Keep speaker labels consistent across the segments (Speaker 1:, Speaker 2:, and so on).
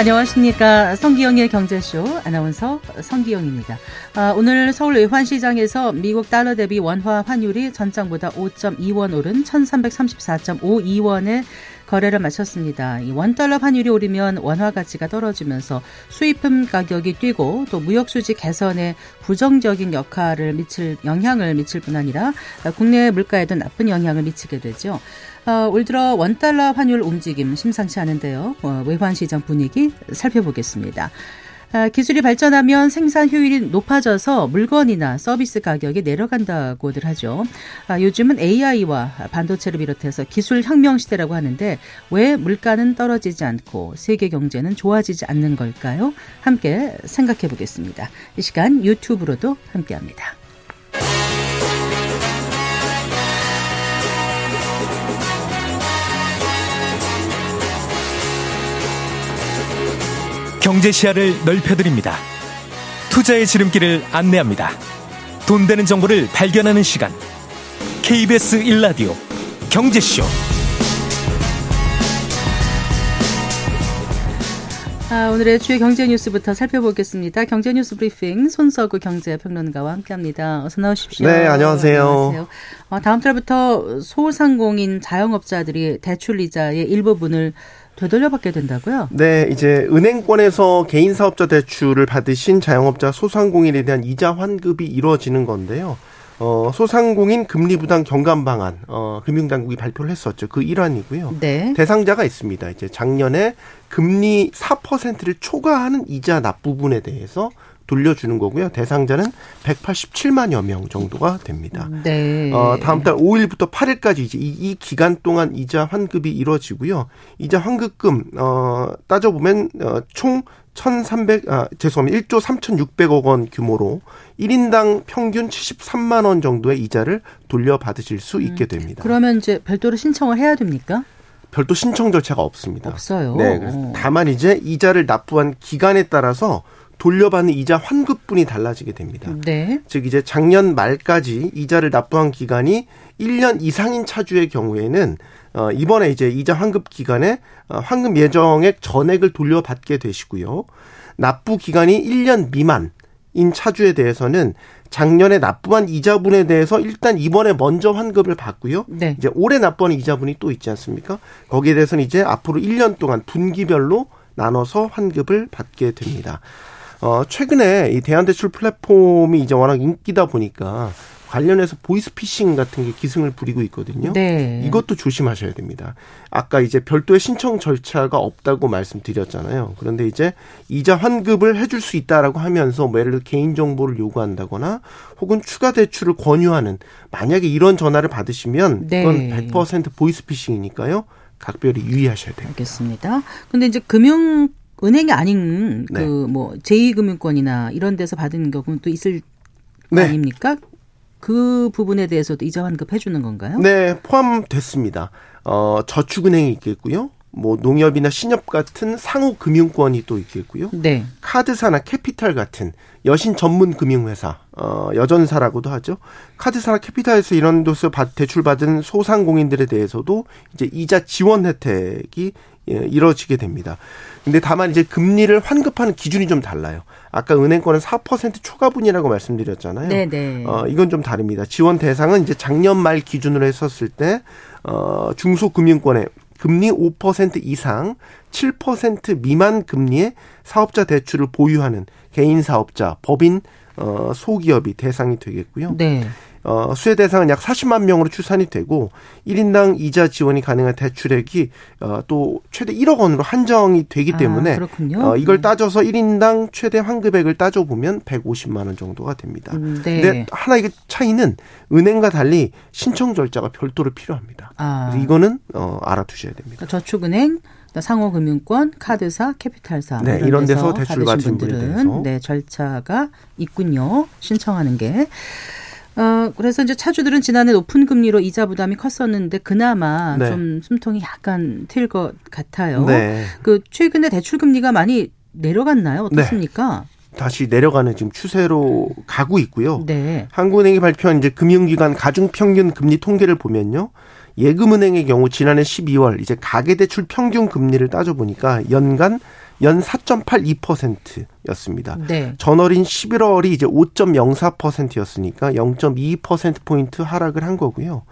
Speaker 1: 안녕하십니까. 성기영의 경제쇼 아나운서 성기영입니다. 아, 오늘 서울 외환시장에서 미국 달러 대비 원화 환율이 전장보다 5.2원 오른 1334.52원에 거래를 마쳤습니다. 이 원달러 환율이 오르면 원화 가치가 떨어지면서 수입품 가격이 뛰고 또 무역 수지 개선에 부정적인 역할을 미칠 영향을 미칠 뿐 아니라 국내 물가에도 나쁜 영향을 미치게 되죠. 어, 올 들어 원달러 환율 움직임 심상치 않은데요. 어, 외환 시장 분위기 살펴보겠습니다. 아, 기술이 발전하면 생산 효율이 높아져서 물건이나 서비스 가격이 내려간다고들 하죠. 아, 요즘은 AI와 반도체를 비롯해서 기술 혁명 시대라고 하는데 왜 물가는 떨어지지 않고 세계 경제는 좋아지지 않는 걸까요? 함께 생각해 보겠습니다. 이 시간 유튜브로도 함께 합니다.
Speaker 2: 경제 시야를 넓혀드립니다. 투자의 지름길을 안내합니다. 돈 되는 정보를 발견하는 시간. KBS 1라디오 경제쇼.
Speaker 1: 아, 오늘의 주요 경제 뉴스부터 살펴보겠습니다. 경제 뉴스 브리핑 손서구 경제평론가와 함께합니다. 어서 나오십시오.
Speaker 3: 네, 안녕하세요. 안녕하세요.
Speaker 1: 어, 다음 달부터 소상공인 자영업자들이 대출 이자의 일부분을 되돌려받게 된다고요?
Speaker 3: 네, 이제 은행권에서 개인 사업자 대출을 받으신 자영업자 소상공인에 대한 이자 환급이 이루어지는 건데요. 어, 소상공인 금리 부담 경감 방안, 어, 금융당국이 발표를 했었죠. 그 일환이고요. 네. 대상자가 있습니다. 이제 작년에 금리 4%를 초과하는 이자 납부분에 대해서 돌려주는 거고요. 대상자는 187만여 명 정도가 됩니다. 네. 어, 다음 달 5일부터 8일까지 이제 이, 이 기간 동안 이자 환급이 이루어지고요. 이자 환급금 어, 따져보면 어, 총 1,300, 아, 죄송합니다. 1조 3,600억 원 규모로 1인당 평균 73만 원 정도의 이자를 돌려받으실 수 있게 됩니다.
Speaker 1: 그러면 이제 별도로 신청을 해야 됩니까?
Speaker 3: 별도 신청 절차가 없습니다.
Speaker 1: 없어요.
Speaker 3: 네. 다만 이제 이자를 납부한 기간에 따라서 돌려받는 이자 환급분이 달라지게 됩니다. 네. 즉 이제 작년 말까지 이자를 납부한 기간이 1년 이상인 차주의 경우에는 어 이번에 이제 이자 환급 기간에 어 환급 예정액 전액을 돌려받게 되시고요. 납부 기간이 1년 미만 인 차주에 대해서는 작년에 납부한 이자분에 대해서 일단 이번에 먼저 환급을 받고요. 네. 이제 올해 납부한 이자분이 또 있지 않습니까? 거기에 대해서는 이제 앞으로 1년 동안 분기별로 나눠서 환급을 받게 됩니다. 어, 최근에 이 대한대출 플랫폼이 이제 워낙 인기다 보니까 관련해서 보이스피싱 같은 게 기승을 부리고 있거든요. 네. 이것도 조심하셔야 됩니다. 아까 이제 별도의 신청 절차가 없다고 말씀드렸잖아요. 그런데 이제 이자 환급을 해줄 수 있다라고 하면서 뭐 예를 들어 개인 정보를 요구한다거나 혹은 추가 대출을 권유하는 만약에 이런 전화를 받으시면 네. 그건 100% 보이스피싱이니까요. 각별히 유의하셔야 됩니다.
Speaker 1: 알겠습니다. 근데 이제 금융 은행이 아닌 네. 그뭐 제2금융권이나 이런 데서 받은 경우는 또 있을 네. 거 아닙니까? 그 부분에 대해서도 이자 환급 해주는 건가요?
Speaker 3: 네, 포함됐습니다. 어, 저축은행이 있겠고요. 뭐 농협이나 신협 같은 상호 금융권이 또 있겠고요. 네. 카드사나 캐피탈 같은 여신 전문 금융회사, 어, 여전사라고도 하죠. 카드사나 캐피탈에서 이런 데서 대출 받은 소상공인들에 대해서도 이제 이자 지원 혜택이 예, 이루어지게 됩니다. 근데 다만 이제 금리를 환급하는 기준이 좀 달라요. 아까 은행권은 4% 초과분이라고 말씀드렸잖아요. 네네. 네. 어, 이건 좀 다릅니다. 지원 대상은 이제 작년 말 기준으로 했었을 때, 어, 중소금융권에 금리 5% 이상 7% 미만 금리의 사업자 대출을 보유하는 개인 사업자, 법인, 어, 소기업이 대상이 되겠고요. 네. 어, 수혜 대상은 약 40만 명으로 추산이 되고 1인당 이자 지원이 가능한 대출액이 어, 또 최대 1억 원으로 한정이 되기 아, 때문에 아, 어, 이걸 따져서 1인당 최대 환급액을 따져 보면 150만 원 정도가 됩니다. 음, 네. 근데 하나 이게 차이는 은행과 달리 신청 절차가 별도로 필요합니다. 아. 이거는 어, 알아두셔야 됩니다.
Speaker 1: 저축은행 상호금융권, 카드사, 캐피탈사
Speaker 3: 네, 이런 데서 대출 받으신 분들은
Speaker 1: 네 절차가 있군요. 신청하는 게. 어, 그래서 이제 차주들은 지난해 높은 금리로 이자 부담이 컸었는데 그나마 네. 좀 숨통이 약간 트일 것 같아요. 네. 그 최근에 대출 금리가 많이 내려갔나요? 어떻습니까?
Speaker 3: 네. 다시 내려가는 지금 추세로 가고 있고요. 네. 한국은행이 발표한 이제 금융기관 가중평균 금리 통계를 보면요. 예금은행의 경우 지난해 12월 이제 가계대출 평균 금리를 따져보니까 연간 연 4.82%였습니다. 네. 전월인 11월이 이제 5.04%였으니까 0.2% 포인트 하락을 한 거고요.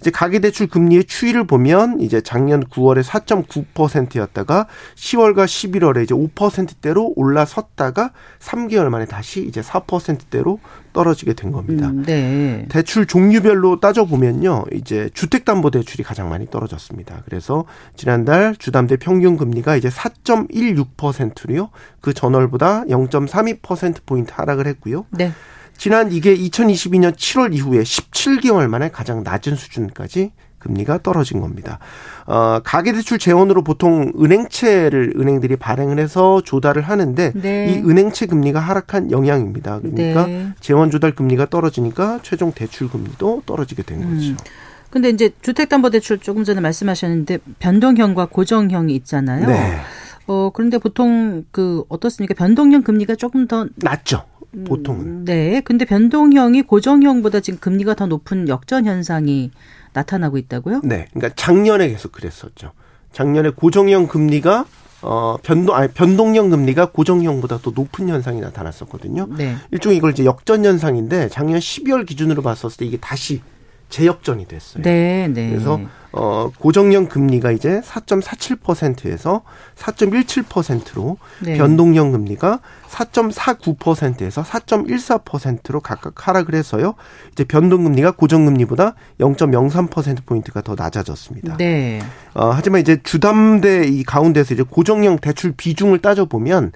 Speaker 3: 이제 가계대출 금리의 추이를 보면 이제 작년 9월에 4.9%였다가 10월과 11월에 이제 5%대로 올라섰다가 3개월 만에 다시 이제 4%대로 떨어지게 된 겁니다. 음, 네. 대출 종류별로 따져보면요. 이제 주택담보대출이 가장 많이 떨어졌습니다. 그래서 지난달 주담대 평균 금리가 이제 4.16%로요. 그 전월보다 0.32%포인트 하락을 했고요. 네. 지난 이게 2022년 7월 이후에 17개월 만에 가장 낮은 수준까지 금리가 떨어진 겁니다. 어, 가계대출 재원으로 보통 은행채를 은행들이 발행을 해서 조달을 하는데 네. 이 은행채 금리가 하락한 영향입니다. 그러니까 네. 재원 조달 금리가 떨어지니까 최종 대출 금리도 떨어지게 된 음. 거죠.
Speaker 1: 근데 이제 주택담보대출 조금 전에 말씀하셨는데 변동형과 고정형이 있잖아요. 네. 어, 그런데 보통 그 어떻습니까? 변동형 금리가 조금 더
Speaker 3: 낮죠. 보통은.
Speaker 1: 음, 네. 근데 변동형이 고정형보다 지금 금리가 더 높은 역전 현상이 나타나고 있다고요?
Speaker 3: 네. 그러니까 작년에 계속 그랬었죠. 작년에 고정형 금리가 어 변동 아니 변동형 금리가 고정형보다 더 높은 현상이 나타났었거든요. 네. 일종의 이걸 이제 역전 현상인데 작년 12월 기준으로 봤었을 때 이게 다시 재역전이 됐어요. 네, 네. 그래서 어 고정형 금리가 이제 4.47%에서 4.17%로 네. 변동형 금리가 4.49%에서 4.14%로 각각 하락을 해서요. 이제 변동 금리가 고정 금리보다 0.03% 포인트가 더 낮아졌습니다. 네. 어 하지만 이제 주담대 이 가운데서 이제 고정형 대출 비중을 따져 보면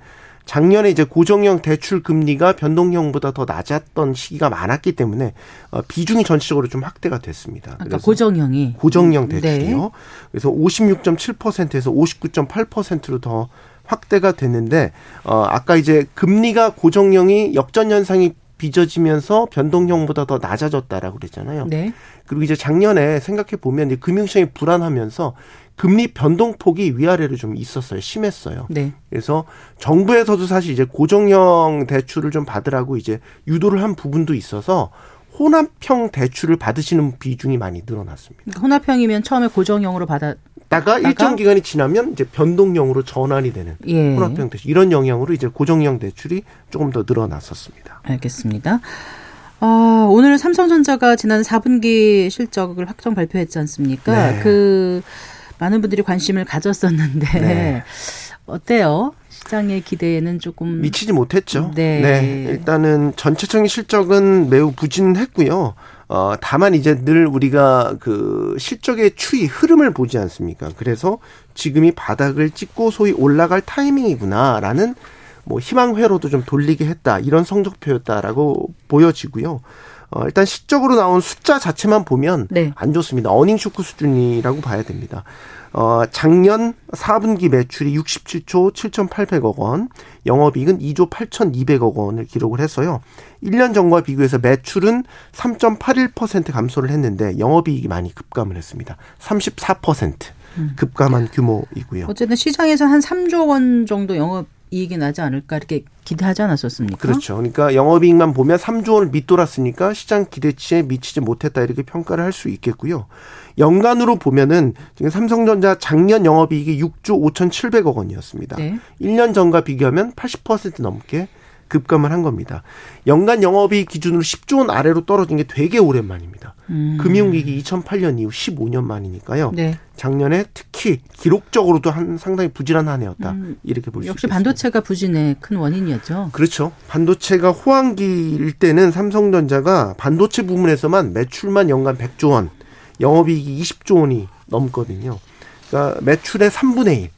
Speaker 3: 작년에 이제 고정형 대출 금리가 변동형보다 더 낮았던 시기가 많았기 때문에 어, 비중이 전체적으로 좀 확대가 됐습니다.
Speaker 1: 그러니까 고정형이
Speaker 3: 고정형 네. 대출이요. 네. 그래서 56.7%에서 59.8%로 더 확대가 됐는데 어 아까 이제 금리가 고정형이 역전 현상이 빚어지면서 변동형보다 더 낮아졌다라고 그랬잖아요. 네. 그리고 이제 작년에 생각해 보면 금융시장이 불안하면서 금리 변동폭이 위아래로 좀 있었어요. 심했어요. 네. 그래서 정부에서도 사실 이제 고정형 대출을 좀 받으라고 이제 유도를 한 부분도 있어서 혼합형 대출을 받으시는 비중이 많이 늘어났습니다.
Speaker 1: 그러니까 혼합형이면 처음에 고정형으로 받아
Speaker 3: 다가 일정 기간이 지나면 이제 변동형으로 전환이 되는 예. 혼합형 대출 이런 영향으로 이제 고정형 대출이 조금 더 늘어났었습니다.
Speaker 1: 알겠습니다. 어, 오늘 삼성전자가 지난 4분기 실적을 확정 발표했지 않습니까? 네. 그 많은 분들이 관심을 가졌었는데 네. 어때요? 시장의 기대에는 조금
Speaker 3: 미치지 못했죠. 네. 네. 일단은 전체적인 실적은 매우 부진했고요. 어, 다만 이제 늘 우리가 그 실적의 추이, 흐름을 보지 않습니까? 그래서 지금이 바닥을 찍고 소위 올라갈 타이밍이구나라는 뭐 희망회로도 좀 돌리게 했다. 이런 성적표였다라고 보여지고요. 어, 일단 시적으로 나온 숫자 자체만 보면 네. 안 좋습니다. 어닝 쇼크 수준이라고 봐야 됩니다. 어, 작년 4분기 매출이 67조 7,800억 원, 영업이익은 2조 8,200억 원을 기록을 했어요. 1년 전과 비교해서 매출은 3.81% 감소를 했는데 영업이익이 많이 급감을 했습니다. 34% 음. 급감한 규모이고요.
Speaker 1: 어쨌든 시장에서 한 3조 원 정도 영업 이익이 나지 않을까 이렇게 기대하지 않았었습니까?
Speaker 3: 그렇죠. 그러니까 영업이익만 보면 3조 원을 밑돌았으니까 시장 기대치에 미치지 못했다 이렇게 평가를 할 수 있겠고요. 연간으로 보면은 지금 삼성전자 작년 영업이익이 6조 5,700억 원이었습니다. 네. 1년 전과 비교하면 80% 넘게 급감을 한 겁니다. 연간 영업이익 기준으로 10조 원 아래로 떨어진 게 되게 오랜만입니다. 음. 금융위기 2008년 이후 15년 만이니까요. 네. 작년에 특 히 기록적으로도 한 상당히 부진한 한 해였다. 음. 이렇게 볼 수 있습니다.
Speaker 1: 역시 반도체가 부진의 큰 원인이었죠.
Speaker 3: 그렇죠. 반도체가 호황기일 때는 삼성전자가 반도체 부문에서만 매출만 연간 100조 원, 영업이익이 20조 원이 넘거든요. 그러니까 매출의 3분의 1.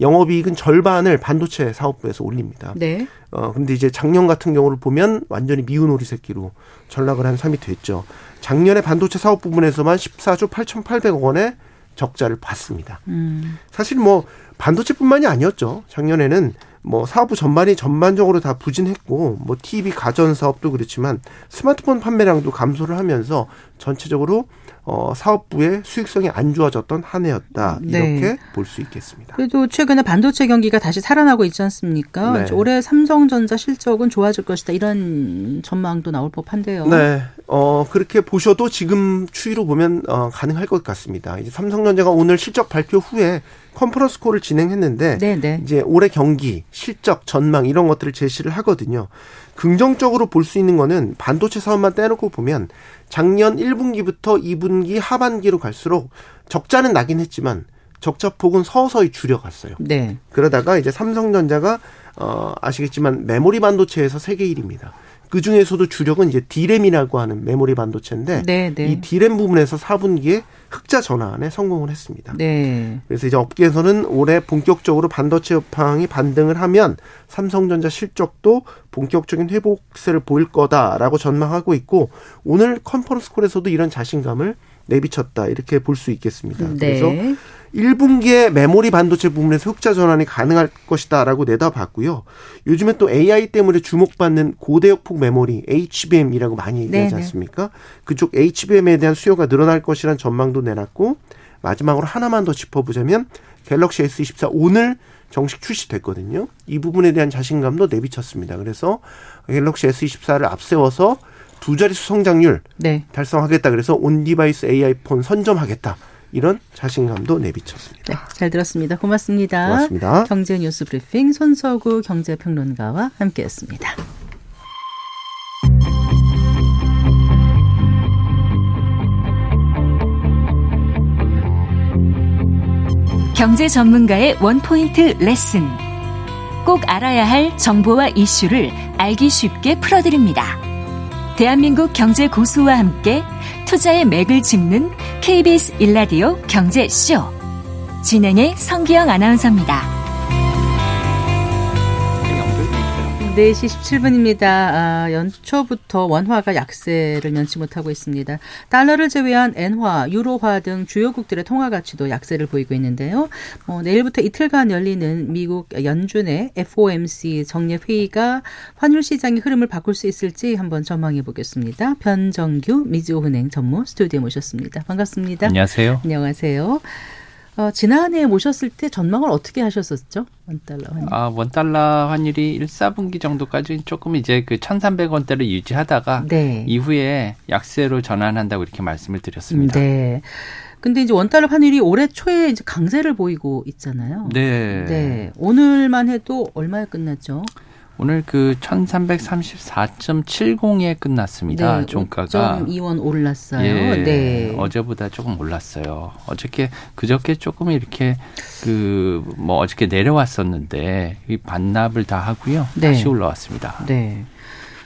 Speaker 3: 영업이익은 절반을 반도체 사업부에서 올립니다. 네. 어, 근데 이제 작년 같은 경우를 보면 완전히 미운 오리 새끼로 전락을 한 셈이 됐죠. 작년에 반도체 사업 부분에서만 14조 8,800억 원의 적자를 봤습니다. 음. 사실 뭐 반도체뿐만이 아니었죠. 작년에는 뭐 사업부 전반이 전반적으로 다 부진했고 뭐 TV 가전 사업도 그렇지만 스마트폰 판매량도 감소를 하면서 전체적으로 어, 사업부의 수익성이 안 좋아졌던 한 해였다. 네. 이렇게 네. 볼수 있겠습니다.
Speaker 1: 그래도 최근에 반도체 경기가 다시 살아나고 있지 않습니까? 네. 올해 삼성전자 실적은 좋아질 것이다. 이런 전망도 나올 법한데요.
Speaker 3: 네. 어, 그렇게 보셔도 지금 추이로 보면 어, 가능할 것 같습니다. 이제 삼성전자가 오늘 실적 발표 후에 컨퍼런스 콜을 진행했는데 네네. 네. 이제 올해 경기, 실적, 전망 이런 것들을 제시를 하거든요. 긍정적으로 볼 수 있는 거는 반도체 사업만 떼놓고 보면 작년 1분기부터 2분기 하반기로 갈수록 적자는 나긴 했지만 적자 폭은 서서히 줄여갔어요. 네. 그러다가 이제 삼성전자가 어 아시겠지만 메모리 반도체에서 세계 1위입니다. 그 중에서도 주력은 이제 디램이라고 하는 메모리 반도체인데 네, 네. 이 디램 부분에서 4분기에 흑자 전환에 성공을 했습니다. 네. 그래서 이제 업계에서는 올해 본격적으로 반도체 업황이 반등을 하면 삼성전자 실적도 본격적인 회복세를 보일 거다라고 전망하고 있고 오늘 컨퍼런스 콜에서도 이런 자신감을 내비쳤다 이렇게 볼 수 있겠습니다. 네. 그래서 1분기에 메모리 반도체 부분에서 흑자 전환이 가능할 것이다라고 내다봤고요. 요즘에 또 AI 때문에 주목받는 고대역폭 메모리 HBM이라고 많이 얘기하지 네네. 않습니까? 그쪽 HBM에 대한 수요가 늘어날 것이란 전망도 내놨고 마지막으로 하나만 더 짚어보자면 갤럭시 S24 오늘 정식 출시됐거든요. 이 부분에 대한 자신감도 내비쳤습니다. 그래서 갤럭시 S24를 앞세워서 두 자릿수 성장률 네. 달성하겠다. 그래서 on device AI 폰 선점하겠다. 이런 자신감도 내비쳤습니다. 네,
Speaker 1: 잘 들었습니다. 고맙습니다.
Speaker 3: 고맙습니다.
Speaker 1: 경제 뉴스 브리핑 손석우 경제평론가와 함께했습니다.
Speaker 4: 경제 전문가의 one point 레슨. 꼭 알아야 할 정보와 이슈를 알기 쉽게 풀어드립니다. 대한민국 경제 고수와 함께 투자의 맥을 짚는 KBS 일라디오 경제쇼. 진행의 성기영 아나운서입니다.
Speaker 1: 4시 17분입니다. 아, 연초부터 원화가 약세를 면치 못하고 있습니다. 달러를 제외한 엔화, 유로화 등 주요국들의 통화 가치도 약세를 보이고 있는데요. 어, 내일부터 이틀간 열리는 미국 연준의 FOMC 정례 회의가 환율 시장의 흐름을 바꿀 수 있을지 한번 전망해 보겠습니다. 변정규 미즈오은행 전무 스튜디오에 모셨습니다. 반갑습니다.
Speaker 5: 안녕하세요.
Speaker 1: 안녕하세요. 어, 지난해 모셨을 때 전망을 어떻게 하셨었죠? 원달러 환율.
Speaker 5: 아, 원달러 환율이 1, 4분기 정도까지 조금 이제 그 1,300원대를 유지하다가 네. 이후에 약세로 전환한다고 이렇게 말씀을 드렸습니다. 네.
Speaker 1: 근데 이제 원달러 환율이 올해 초에 이제 강세를 보이고 있잖아요. 네. 네. 오늘만 해도 얼마에 끝났죠?
Speaker 5: 오늘 그 1334.70에 끝났습니다. 네, 종가가
Speaker 1: 5.2원 올랐어요. 예, 네.
Speaker 5: 어제보다 조금 올랐어요. 어저께 그저께 조금 이렇게 그 뭐 어저께 내려왔었는데 이 반납을 다 하고요. 네. 다시 올라왔습니다.
Speaker 1: 네.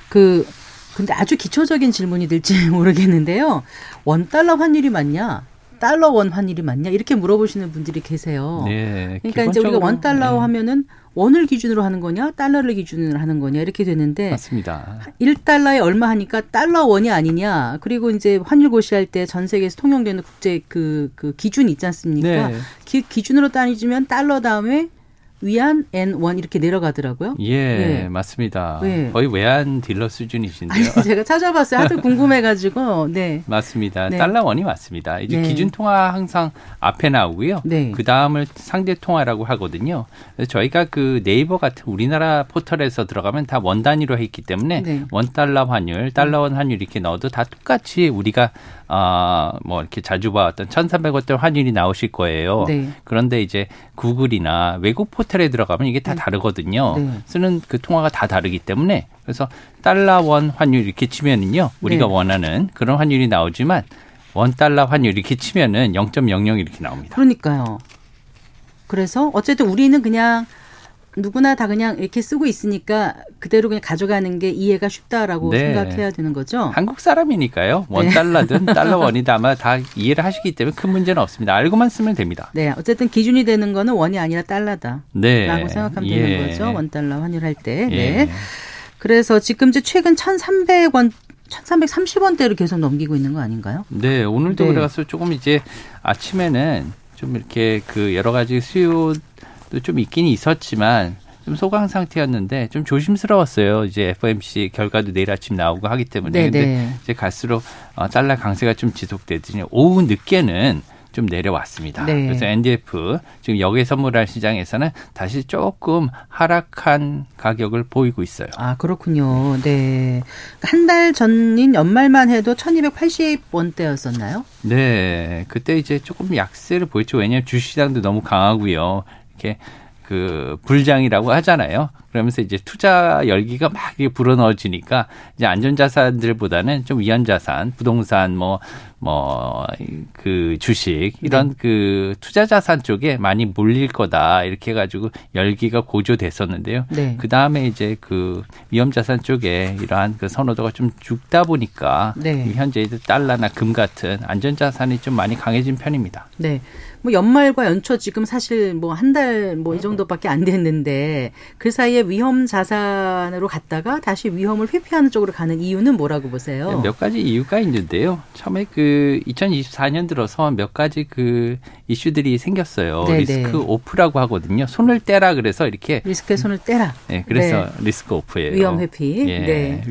Speaker 1: 그 근데 아주 기초적인 질문이 될지 모르겠는데요. 원 달러 환율이 맞냐? 달러 원 환율이 맞냐? 이렇게 물어보시는 분들이 계세요. 네, 그러니까 이제 우리가 원 달러 네. 하면은 원을 기준으로 하는 거냐, 달러를 기준으로 하는 거냐 이렇게 되는데
Speaker 5: 맞습니다.
Speaker 1: 1달러에 얼마 하니까 달러 원이 아니냐. 그리고 이제 환율 고시할 때 전 세계에서 통용되는 국제 그, 그 기준 있지 않습니까? 네. 기, 기준으로 따지면 달러 다음에 위안 N1 이렇게 내려가더라고요.
Speaker 5: 예, 네. 맞습니다. 네. 거의 외환 딜러 수준이신데요.
Speaker 1: 아니, 제가 찾아봤어요. 하도 궁금해가지고. 네.
Speaker 5: 맞습니다. 네. 달러 원이 맞습니다. 이제 네. 기준 통화 항상 앞에 나오고요. 네. 그 다음을 상대 통화라고 하거든요. 저희가 그 네이버 같은 우리나라 포털에서 들어가면 다 원 단위로 했기 때문에 네. 원 달러 환율, 달러 원 환율 이렇게 넣어도 다 똑같이 우리가 아, 뭐 이렇게 자주 봐왔던 1,300원대 환율이 나오실 거예요. 네. 그런데 이제 구글이나 외국 포털에 들어가면 이게 다 네. 다르거든요. 네. 쓰는 그 통화가 다 다르기 때문에 그래서 달러 원 환율 이렇게 치면은요. 우리가 네. 원하는 그런 환율이 나오지만 원 달러 환율 이렇게 치면은 0.00 이렇게 나옵니다.
Speaker 1: 그러니까요. 그래서 어쨌든 우리는 그냥 누구나 다 그냥 이렇게 쓰고 있으니까 그대로 그냥 가져가는 게 이해가 쉽다라고 네. 생각해야 되는 거죠.
Speaker 5: 한국 사람이니까요. 원 네. 달러든 달러 원이든 아마 다 이해를 하시기 때문에 큰 문제는 없습니다. 알고만 쓰면 됩니다.
Speaker 1: 네, 어쨌든 기준이 되는 거는 원이 아니라 달러다. 네. 라고 생각하면 예. 되는 거죠. 원 달러 환율할 때. 예. 네. 그래서 지금 이제 최근 1,300원 1,330원대를 계속 넘기고 있는 거 아닌가요?
Speaker 5: 네, 오늘도 네. 그래서 조금 이제 아침에는 좀 이렇게 그 여러 가지 수요 좀 있긴 있었지만 좀 소강 상태였는데 좀 조심스러웠어요. 이제 FOMC 결과도 내일 아침 나오고 하기 때문에. 네네. 근데 네. 이제 갈수록 어, 달러 강세가 좀 지속되더니 오후 늦게는 좀 내려왔습니다. 네. 그래서 NDF 지금 역외 선물할 시장에서는 다시 조금 하락한 가격을 보이고 있어요.
Speaker 1: 아 그렇군요. 네. 한 달 전인 연말만 해도 1,280원대였었나요?
Speaker 5: 네. 그때 이제 조금 약세를 보였죠. 왜냐하면 주시장도 너무 강하고요. 이렇게 그 불장이라고 하잖아요. 그러면서 이제 투자 열기가 막 불어넣어지니까 이제 안전자산들보다는 좀 위험자산, 부동산 뭐 뭐 그 주식 이런 네. 그 투자 자산 쪽에 많이 몰릴 거다 이렇게 해가지고 열기가 고조됐었는데요. 네. 그 다음에 이제 그 위험자산 쪽에 이러한 그 선호도가 좀 죽다 보니까 네. 현재 달러나 금 같은 안전자산이 좀 많이 강해진 편입니다.
Speaker 1: 네. 뭐 연말과 연초 지금 사실 뭐 한 달 뭐 이 정도밖에 안 됐는데 그 사이에 위험 자산으로 갔다가 다시 위험을 회피하는 쪽으로 가는 이유는 뭐라고 보세요?
Speaker 5: 네, 몇 가지 이유가 있는데요. 처음에 그 2024년 들어서 몇 가지 그 이슈들이 생겼어요. 네네. risk off라고 하거든요. 손을 떼라 그래서 이렇게
Speaker 1: 리스크에 손을 떼라.
Speaker 5: 네, 그래서 네. risk off예요.
Speaker 1: 위험 회피.
Speaker 5: 예, 네.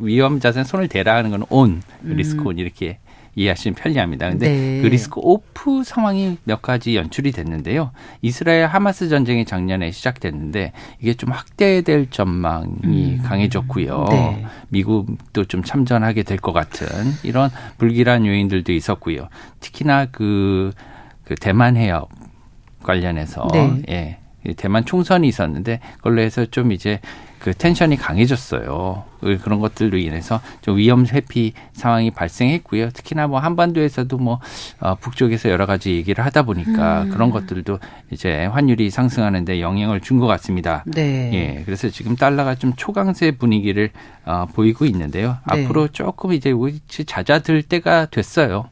Speaker 5: 위험 자산 손을 대라 하는 건 on, risk on 이렇게 이해하시면 편리합니다. 근데 네. 그 risk off 상황이 몇 가지 연출이 됐는데요. 이스라엘 하마스 전쟁이 작년에 시작됐는데 이게 좀 확대될 전망이 음. 강해졌고요. 네. 미국도 좀 참전하게 될 것 같은 이런 불길한 요인들도 있었고요. 특히나 그, 그 대만 해협 관련해서 네. 예. 대만 총선이 있었는데 그걸로 해서 좀 이제 그 텐션이 강해졌어요. 그 그런 것들로 인해서 좀 위험 회피 상황이 발생했고요. 특히나 뭐 한반도에서도 뭐 어, 북쪽에서 여러 가지 얘기를 하다 보니까 음. 그런 것들도 이제 환율이 상승하는데 영향을 준 것 같습니다. 네. 예. 그래서 지금 달러가 좀 초강세 분위기를 어, 보이고 있는데요. 네. 앞으로 조금 이제 잦아들 때가 됐어요.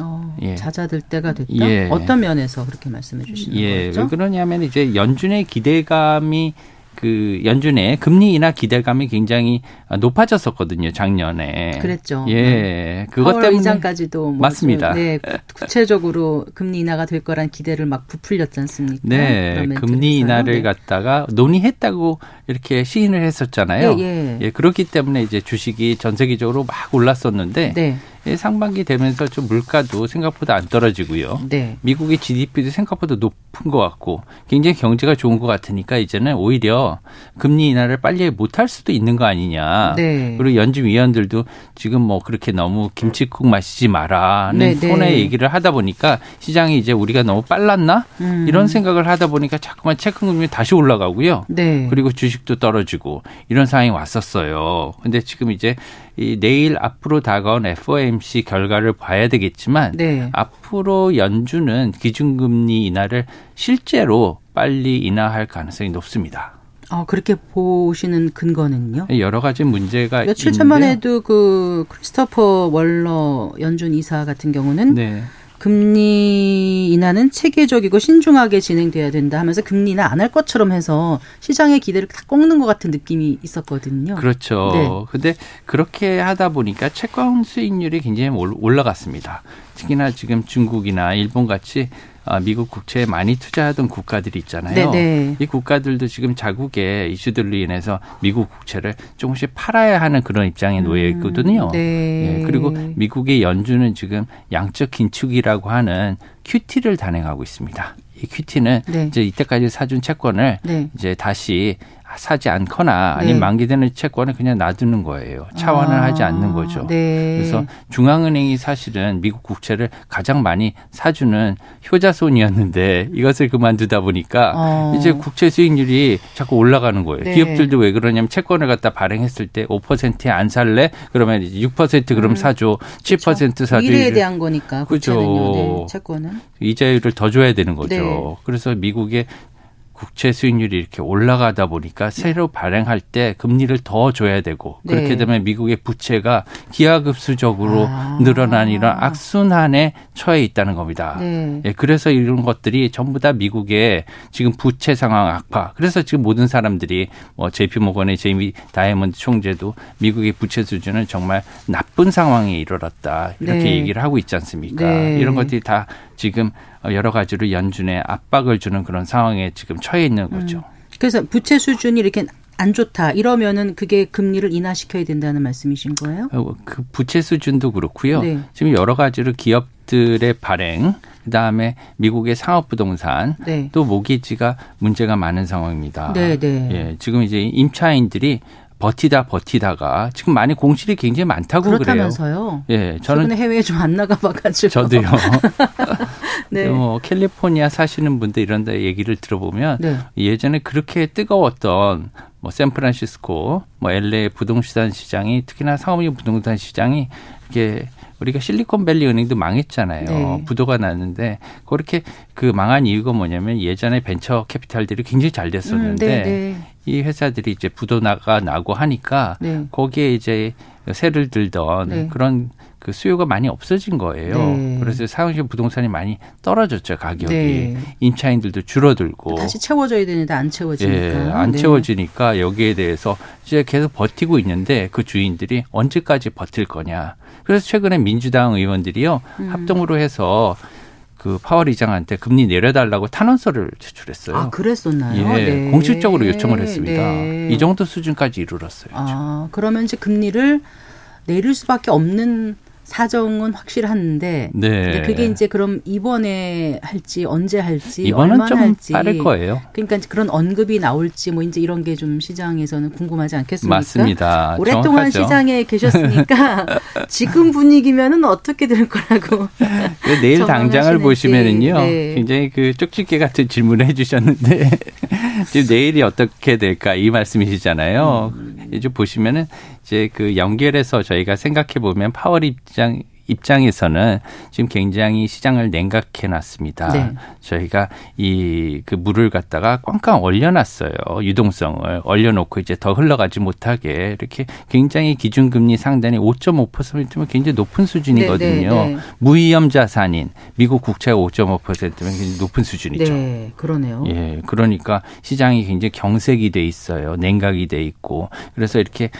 Speaker 1: 어, 예. 잦아들 때가 됐다. 예. 어떤 면에서 그렇게 말씀해 주시는 예. 거죠?
Speaker 5: 왜 그러냐면 이제 연준의 기대감이 그 연준의 금리 인하 기대감이 굉장히 높아졌었거든요 작년에.
Speaker 1: 그랬죠.
Speaker 5: 예, 네. 그것 때문에
Speaker 1: 이장까지도 뭐
Speaker 5: 맞습니다.
Speaker 1: 네, 구체적으로 금리 인하가 될 거란 기대를 막 부풀렸지 않습니까?
Speaker 5: 네, 금리 인하를 네. 갖다가 논의했다고 이렇게 시인을 했었잖아요. 예, 예. 예, 그렇기 때문에 이제 주식이 전 세계적으로 막 올랐었는데. 네. 상반기 되면서 좀 물가도 생각보다 안 떨어지고요. 네. 미국의 GDP도 생각보다 높은 것 같고 굉장히 경제가 좋은 것 같으니까 이제는 오히려 금리 인하를 빨리 못할 수도 있는 거 아니냐. 네. 그리고 연준 위원들도 지금 뭐 그렇게 너무 김치국 마시지 마라는 네, 네. 톤의 얘기를 하다 보니까 시장이 이제 우리가 너무 빨랐나 음. 이런 생각을 하다 보니까 자꾸만 채권금리 다시 올라가고요. 네. 그리고 주식도 떨어지고 이런 상황이 왔었어요. 근데 지금 이제 이 내일 앞으로 다가온 FOMC 결과를 봐야 되겠지만 네. 앞으로 연준은 기준금리 인하를 실제로 빨리 인하할 가능성이 높습니다.
Speaker 1: 아, 그렇게 보시는 근거는요?
Speaker 5: 여러 가지 문제가
Speaker 1: 며칠 전만 해도 그 크리스토퍼 월러 연준 이사 같은 경우는 네. 금리 인하는 체계적이고 신중하게 진행돼야 된다 하면서 금리 인하 안 할 것처럼 해서 시장의 기대를 다 꺾는 것 같은 느낌이 있었거든요.
Speaker 5: 그렇죠. 네. 근데 그렇게 하다 보니까 채권 수익률이 굉장히 올라갔습니다. 특히나 지금 중국이나 일본 같이 아, 미국 국채에 많이 투자하던 국가들이 있잖아요. 네네. 네. 이 국가들도 지금 자국의 이슈들로 인해서 미국 국채를 조금씩 팔아야 하는 그런 입장에 놓여 음, 있거든요. 음, 네. 예, 그리고 미국의 연준은 지금 양적 긴축이라고 하는 QT를 단행하고 있습니다. 이 QT는 네. 이제 이때까지 사준 채권을 네. 이제 다시 사지 않거나 아니면 네. 만기되는 채권을 그냥 놔두는 거예요. 차원을 아, 하지 않는 거죠. 네. 그래서 중앙은행이 사실은 미국 국채를 가장 많이 사주는 효자손이었는데 이것을 그만두다 보니까 어. 이제 국채 수익률이 자꾸 올라가는 거예요. 네. 기업들도 왜 그러냐면 채권을 갖다 발행했을 때 5%에 안 살래? 그러면 이제 6% 그럼 음. 사줘. 7% 그렇죠. 사줘.
Speaker 1: 미래에 대한 거니까. 그죠. 네, 채권은.
Speaker 5: 이자율을 더 줘야 되는 거죠. 네. 그래서 미국의 국채 수익률이 이렇게 올라가다 보니까 새로 발행할 때 금리를 더 줘야 되고 네. 그렇게 되면 미국의 부채가 기하급수적으로 아. 늘어난 이런 악순환에 처해 있다는 겁니다. 네. 예, 그래서 이런 것들이 전부 다 미국의 지금 부채 상황 악화. 그래서 지금 모든 사람들이 뭐 제피 모건의 제이미 다이아몬드 총재도 미국의 부채 수준은 정말 나쁜 상황에 이르렀다 이렇게 네. 얘기를 하고 있지 않습니까? 네. 이런 것들이 다 지금 여러 가지로 연준에 압박을 주는 그런 상황에 지금 처해 있는 거죠. 음.
Speaker 1: 그래서 부채 수준이 이렇게 안 좋다 이러면은 그게 금리를 인하시켜야 된다는 말씀이신 거예요?
Speaker 5: 어, 그 부채 수준도 그렇고요. 네. 지금 여러 가지로 기업들의 발행, 그 다음에 미국의 상업 부동산, 네. 또 모기지가 문제가 많은 상황입니다. 네, 네. 예, 지금 이제 임차인들이 버티다 버티다가 지금 많이 공실이 굉장히 많다고
Speaker 1: 그렇다면서요?
Speaker 5: 그래요.
Speaker 1: 예, 저는 해외에 좀 안 나가 봐가지고
Speaker 5: 저도요. 네. 뭐 캘리포니아 사시는 분들 이런 데 얘기를 들어보면 네. 예전에 그렇게 뜨거웠던 뭐 샌프란시스코, 뭐 LA 부동산 시장이 특히나 상업용 부동산 시장이 이게 우리가 실리콘밸리 은행도 망했잖아요. 네. 부도가 났는데 그렇게 그 망한 이유가 뭐냐면 예전에 벤처 캐피탈들이 굉장히 잘 됐었는데 음, 네, 네. 이 회사들이 이제 부도나가 나고 하니까 네. 거기에 이제 새를 들던 네. 그런 그 수요가 많이 없어진 거예요. 네. 그래서 사용식 부동산이 많이 떨어졌죠 가격이. 네. 임차인들도 줄어들고
Speaker 1: 다시 채워져야 되는데 안 채워지니까. 예,
Speaker 5: 안 네. 채워지니까 여기에 대해서 이제 계속 버티고 있는데 그 주인들이 언제까지 버틸 거냐. 그래서 최근에 민주당 의원들이요 음. 합동으로 해서 그 파월 이장한테 금리 내려달라고 탄원서를 제출했어요.
Speaker 1: 아, 그랬었나요?
Speaker 5: 예, 네. 공식적으로 요청을 했습니다. 네. 이 정도 수준까지 이르렀어요.
Speaker 1: 아, 그러면 이제 금리를 내릴 수밖에 없는 사정은 확실한데 네. 그게 이제 그럼 이번에 할지 언제 할지
Speaker 5: 이번은 좀 할지 빠를 거예요.
Speaker 1: 그러니까 그런 언급이 나올지 뭐 이제 이런 게 좀 시장에서는 궁금하지 않겠습니까?
Speaker 5: 맞습니다.
Speaker 1: 오랫동안 정확하죠. 시장에 계셨으니까 지금 분위기면은 어떻게 될 거라고
Speaker 5: 내일 당장을 보시면은요 네. 굉장히 그 쪽집게 같은 질문을 해주셨는데 지금 내일이 어떻게 될까 이 말씀이시잖아요. 음. 이제 보시면은 이제 그 연결해서 저희가 생각해 보면 파월 입장 입장에서는 지금 굉장히 시장을 냉각해 놨습니다. 네. 저희가 이 그 물을 갖다가 꽝꽝 얼려놨어요. 유동성을 얼려놓고 이제 더 흘러가지 못하게 이렇게 굉장히 기준금리 상단이 5.5%면 굉장히 높은 수준이거든요. 네, 네, 네. 무위험 자산인 미국 국채가 5.5%면 굉장히 높은 수준이죠.
Speaker 1: 네, 그러네요.
Speaker 5: 예, 그러니까 시장이 굉장히 경색이 돼 있어요. 냉각이 돼 있고 그래서 이렇게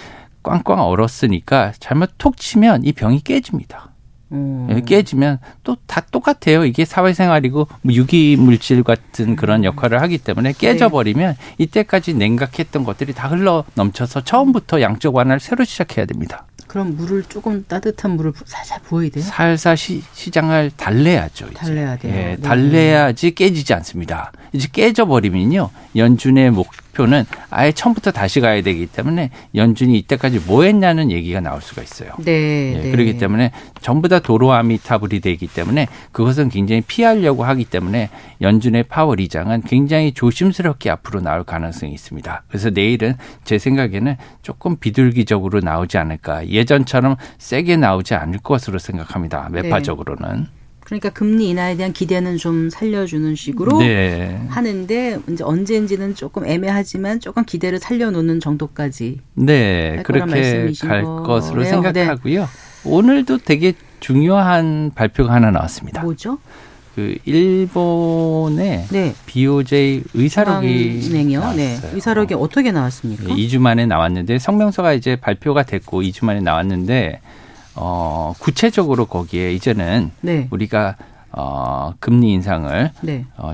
Speaker 5: 꽝꽝 얼었으니까 잘못 톡 치면 이 병이 깨집니다. 음. 깨지면 또 다 똑같아요. 이게 사회생활이고 뭐 유기 물질 같은 그런 역할을 하기 때문에 깨져버리면 이때까지 냉각했던 것들이 다 흘러 넘쳐서 처음부터 양적 완화를 새로 시작해야 됩니다.
Speaker 1: 그럼 물을 조금 따뜻한 물을 살살 부어야 돼요?
Speaker 5: 살살 시, 시장을 달래야죠. 이제.
Speaker 1: 달래야 돼요. 예, 네.
Speaker 5: 달래야지 깨지지 않습니다. 이제 깨져버리면요. 연준의 목 표는 아예 처음부터 다시 가야 되기 때문에 연준이 이때까지 뭐 했냐는 얘기가 나올 수가 있어요.
Speaker 1: 네.
Speaker 5: 예, 네. 그렇기 때문에 전부 다 도로아미타불이 되기 때문에 그것은 굉장히 피하려고 하기 때문에 연준의 파월 이장은 굉장히 조심스럽게 앞으로 나올 가능성이 있습니다. 그래서 내일은 제 생각에는 조금 비둘기적으로 나오지 않을까. 예전처럼 세게 나오지 않을 것으로 생각합니다. 매파적으로는. 네.
Speaker 1: 그러니까 금리 인하에 대한 기대는 좀 살려주는 식으로 네. 하는데 이제 언제인지는 조금 애매하지만 조금 기대를 살려놓는 정도까지.
Speaker 5: 네, 그렇게 갈 것으로 네. 생각하고요. 네. 오늘도 되게 중요한 발표가 하나 나왔습니다.
Speaker 1: 뭐죠?
Speaker 5: 그 일본의 네. BOJ 의사록이
Speaker 1: 은행이요. 네. 의사록이 어. 떻게 나왔습니까? 네,
Speaker 5: 2주 만에 나왔는데 성명서가 이제 발표가 됐고 2주 만에 나왔는데 어, 구체적으로 거기에 이제는 네. 우리가 어, 금리 인상을 네. 어,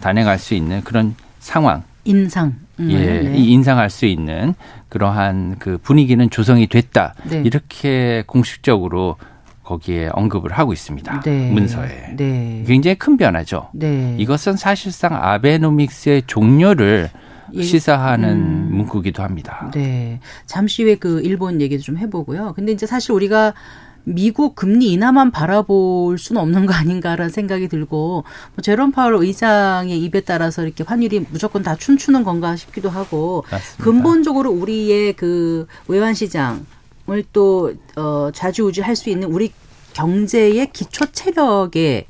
Speaker 5: 단행할 수 있는 그런 상황.
Speaker 1: 인상.
Speaker 5: 음, 예, 네. 이 인상할 수 있는 그러한 그 분위기는 조성이 됐다. 네. 이렇게 공식적으로 거기에 언급을 하고 있습니다. 네. 문서에. 네. 굉장히 큰 변화죠. 네. 이것은 사실상 아베노믹스의 종료를 예. 시사하는 음. 문구기도 합니다.
Speaker 1: 네. 잠시 후에 그 일본 얘기도 좀 해보고요. 근데 이제 사실 우리가 미국 금리 인하만 바라볼 수는 없는 거 아닌가라는 생각이 들고 뭐 제롬 파월 의장의 입에 따라서 이렇게 환율이 무조건 다 춤추는 건가 싶기도 하고 맞습니다. 근본적으로 우리의 그 외환 시장을 또 어, 좌지우지할 수 있는 우리 경제의 기초 체력에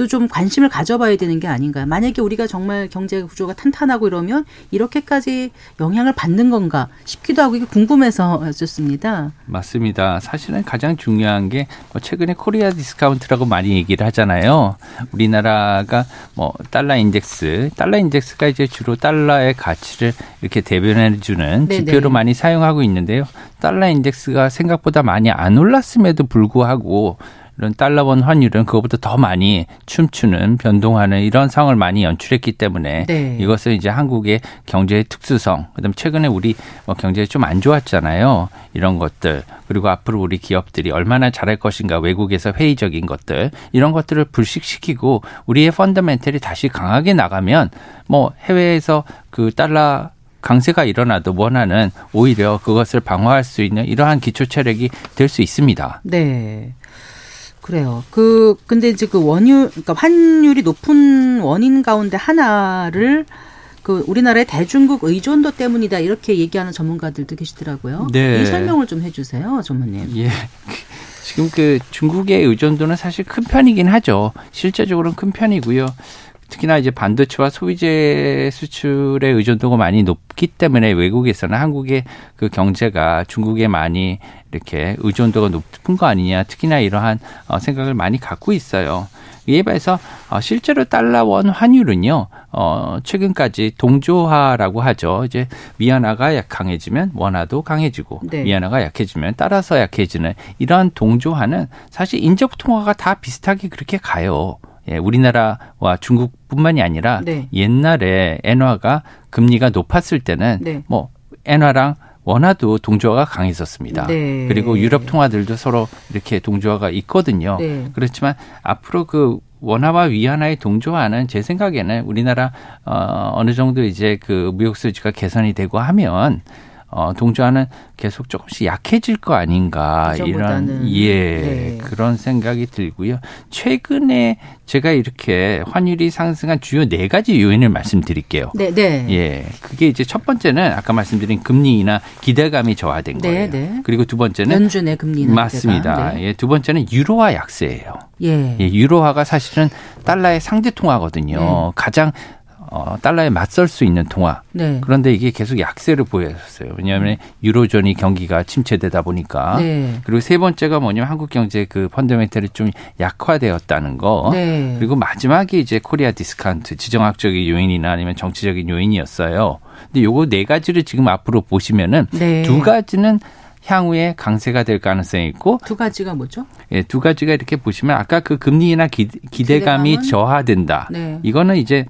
Speaker 1: 또 좀 관심을 가져봐야 되는 게 아닌가. 만약에 우리가 정말 경제 구조가 탄탄하고 이러면 이렇게까지 영향을 받는 건가 싶기도 하고 이게 궁금해서 였습니다.
Speaker 5: 맞습니다. 사실은 가장 중요한 게뭐 최근에 Korea discount라고 많이 얘기를 하잖아요. 우리나라가 뭐 달러 인덱스, 달러 인덱스가 이제 주로 달러의 가치를 이렇게 대변해 주는 지표로 많이 사용하고 있는데요. 달러 인덱스가 생각보다 많이 안 올랐음에도 불구하고 이런 달러 원 환율은 그것보다 더 많이 춤추는 변동하는 이런 상황을 많이 연출했기 때문에 네. 이것은 이제 한국의 경제의 특수성, 그다음 최근에 우리 뭐 경제가 좀안 좋았잖아요. 이런 것들 그리고 앞으로 우리 기업들이 얼마나 잘할 것인가 외국에서 회의적인 것들 이런 것들을 불식시키고 우리의 펀더멘털이 다시 강하게 나가면 뭐 해외에서 그 달러 강세가 일어나도 원하는 오히려 그것을 방어할 수 있는 이러한 기초 체력이 될 수 있습니다.
Speaker 1: 네. 그래요. 그 근데 이제 그 원유 그러니까 환율이 높은 원인 가운데 하나를 그 우리나라의 대중국 의존도 때문이다 이렇게 얘기하는 전문가들도 계시더라고요. 네. 이 설명을 좀 해주세요, 전문님.
Speaker 5: 예. 지금 그 중국의 의존도는 사실 큰 편이긴 하죠. 실제적으로는 큰 편이고요. 특히나 이제 반도체와 소비재 수출의 의존도가 많이 높기 때문에 외국에서는 한국의 그 경제가 중국에 많이 이렇게 의존도가 높은 거 아니냐. 특히나 이러한 어, 생각을 많이 갖고 있어요. 이에 반해서 어, 실제로 달러 원 환율은요. 어 최근까지 동조화라고 하죠. 이제 위안화가 약 강해지면 원화도 강해지고 네. 위안화가 약해지면 따라서 약해지는 이러한 동조화는 사실 인적 통화가 다 비슷하게 그렇게 가요. 예, 우리나라와 중국뿐만이 아니라 네. 옛날에 엔화가 금리가 높았을 때는 네. 뭐 엔화랑 원화도 동조화가 강했었습니다. 네. 그리고 유럽 통화들도 서로 이렇게 동조화가 있거든요. 네. 그렇지만 앞으로 그 원화와 위안화의 동조화는 제 생각에는 우리나라 어 어느 정도 이제 그 무역 수지가 개선이 되고 하면 어, 동조화는 계속 조금씩 약해질 거 아닌가 이런 예 네. 그런 생각이 들고요. 최근에 제가 이렇게 환율이 상승한 주요 네 가지 요인을 말씀드릴게요. 네, 네. 예, 그게 이제 첫 번째는 아까 말씀드린 금리 인하 기대감이 저하된 네, 거예요. 네. 그리고 두 번째는
Speaker 1: 연준의 금리
Speaker 5: 맞습니다. 네. 예, 두 번째는 유로화 약세예요. 예. 예, 유로화가 사실은 달러의 상대 통화거든요. 네. 가장 어, 달러에 맞설 수 있는 통화. 네. 그런데 이게 계속 약세를 보였어요. 왜냐하면 유로존이 경기가 침체되다 보니까. 네. 그리고 세 번째가 뭐냐면 한국 경제 그 펀더멘털이 좀 약화되었다는 거. 네. 그리고 마지막에 이제 Korea discount 지정학적인 요인이나 아니면 정치적인 요인이었어요. 근데 요거 네 가지를 지금 앞으로 보시면은 네. 두 가지는 향후에 강세가 될 가능성이 있고
Speaker 1: 두 가지가 뭐죠?
Speaker 5: 예, 두 가지가 이렇게 보시면 아까 그 금리나 기, 대감이? 저하된다. 네. 이거는 이제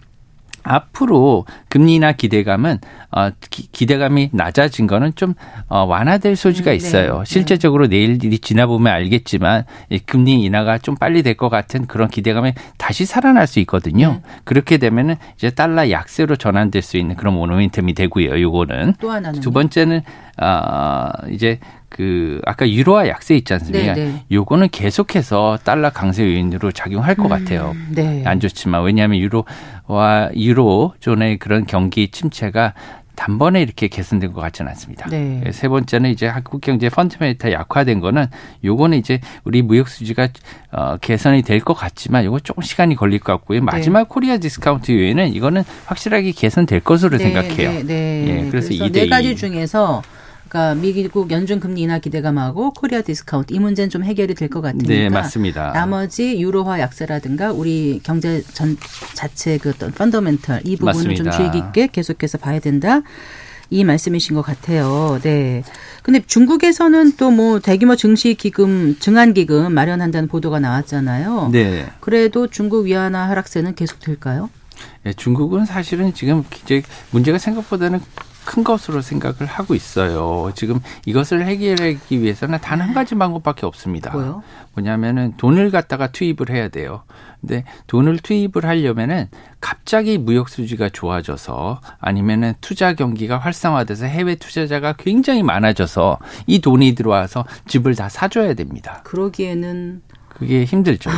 Speaker 5: 앞으로 금리나 기대감은 어 기, 대감이 낮아진 거는 좀 어, 완화될 소지가 음, 네. 있어요. 네. 실제적으로 내일이 지나 보면 알겠지만 이 금리 인하가 좀 빨리 될 것 같은 그런 기대감이 다시 살아날 수 있거든요. 네. 그렇게 되면은 이제 달러 약세로 전환될 수 있는 그런 모노멘텀이 되고요. 요거는 또 하나는 두 번째는 어 이제 그 아까 유로화 약세 있지 않습니까? 네네. 네. 요거는 계속해서 달러 강세 요인으로 작용할 것 음, 같아요. 네. 안 좋지만 왜냐하면 유로와 유로 존의 그런 경기 침체가 단번에 이렇게 개선된 것 같지는 않습니다. 네. 세 번째는 이제 한국 경제 펀드멘터 약화된 거는 요거는 이제 우리 무역 수지가 어, 개선이 될 것 같지만 요거 조금 시간이 걸릴 것 같고요. 마지막 네. Korea discount 요인은 이거는 확실하게 개선될 것으로 네, 생각해요. 네, 네.
Speaker 1: 예, 그래서, 그래서 이네 가지 중에서 그러니까 미국 연준 금리 인하 기대감하고 Korea discount 이 문제는 좀 해결이 될 것 같으니까
Speaker 5: 네, 맞습니다.
Speaker 1: 나머지 유로화 약세라든가 우리 경제 전 자체 그 어떤 fundamental 이 맞습니다. 좀 주의 깊게 계속해서 봐야 된다. 이 말씀이신 것 같아요. 네. 근데 중국에서는 또 뭐 대규모 증시 기금, 증한 기금 마련한다는 보도가 나왔잖아요. 네. 그래도 중국 위안화 하락세는 계속 될까요?
Speaker 5: 네, 중국은 사실은 지금 이제 문제가 생각보다는 큰 것으로 생각을 하고 있어요. 지금 이것을 해결하기 위해서는 단 한 가지 방법밖에 없습니다. 뭐요? 뭐냐면은 돈을 갖다가 투입을 해야 돼요. 근데 돈을 투입을 하려면은 갑자기 무역 수지가 좋아져서 아니면은 투자 경기가 활성화돼서 해외 투자자가 굉장히 많아져서 이 돈이 들어와서 집을 다 사줘야 됩니다.
Speaker 1: 그러기에는
Speaker 5: 그게 힘들죠.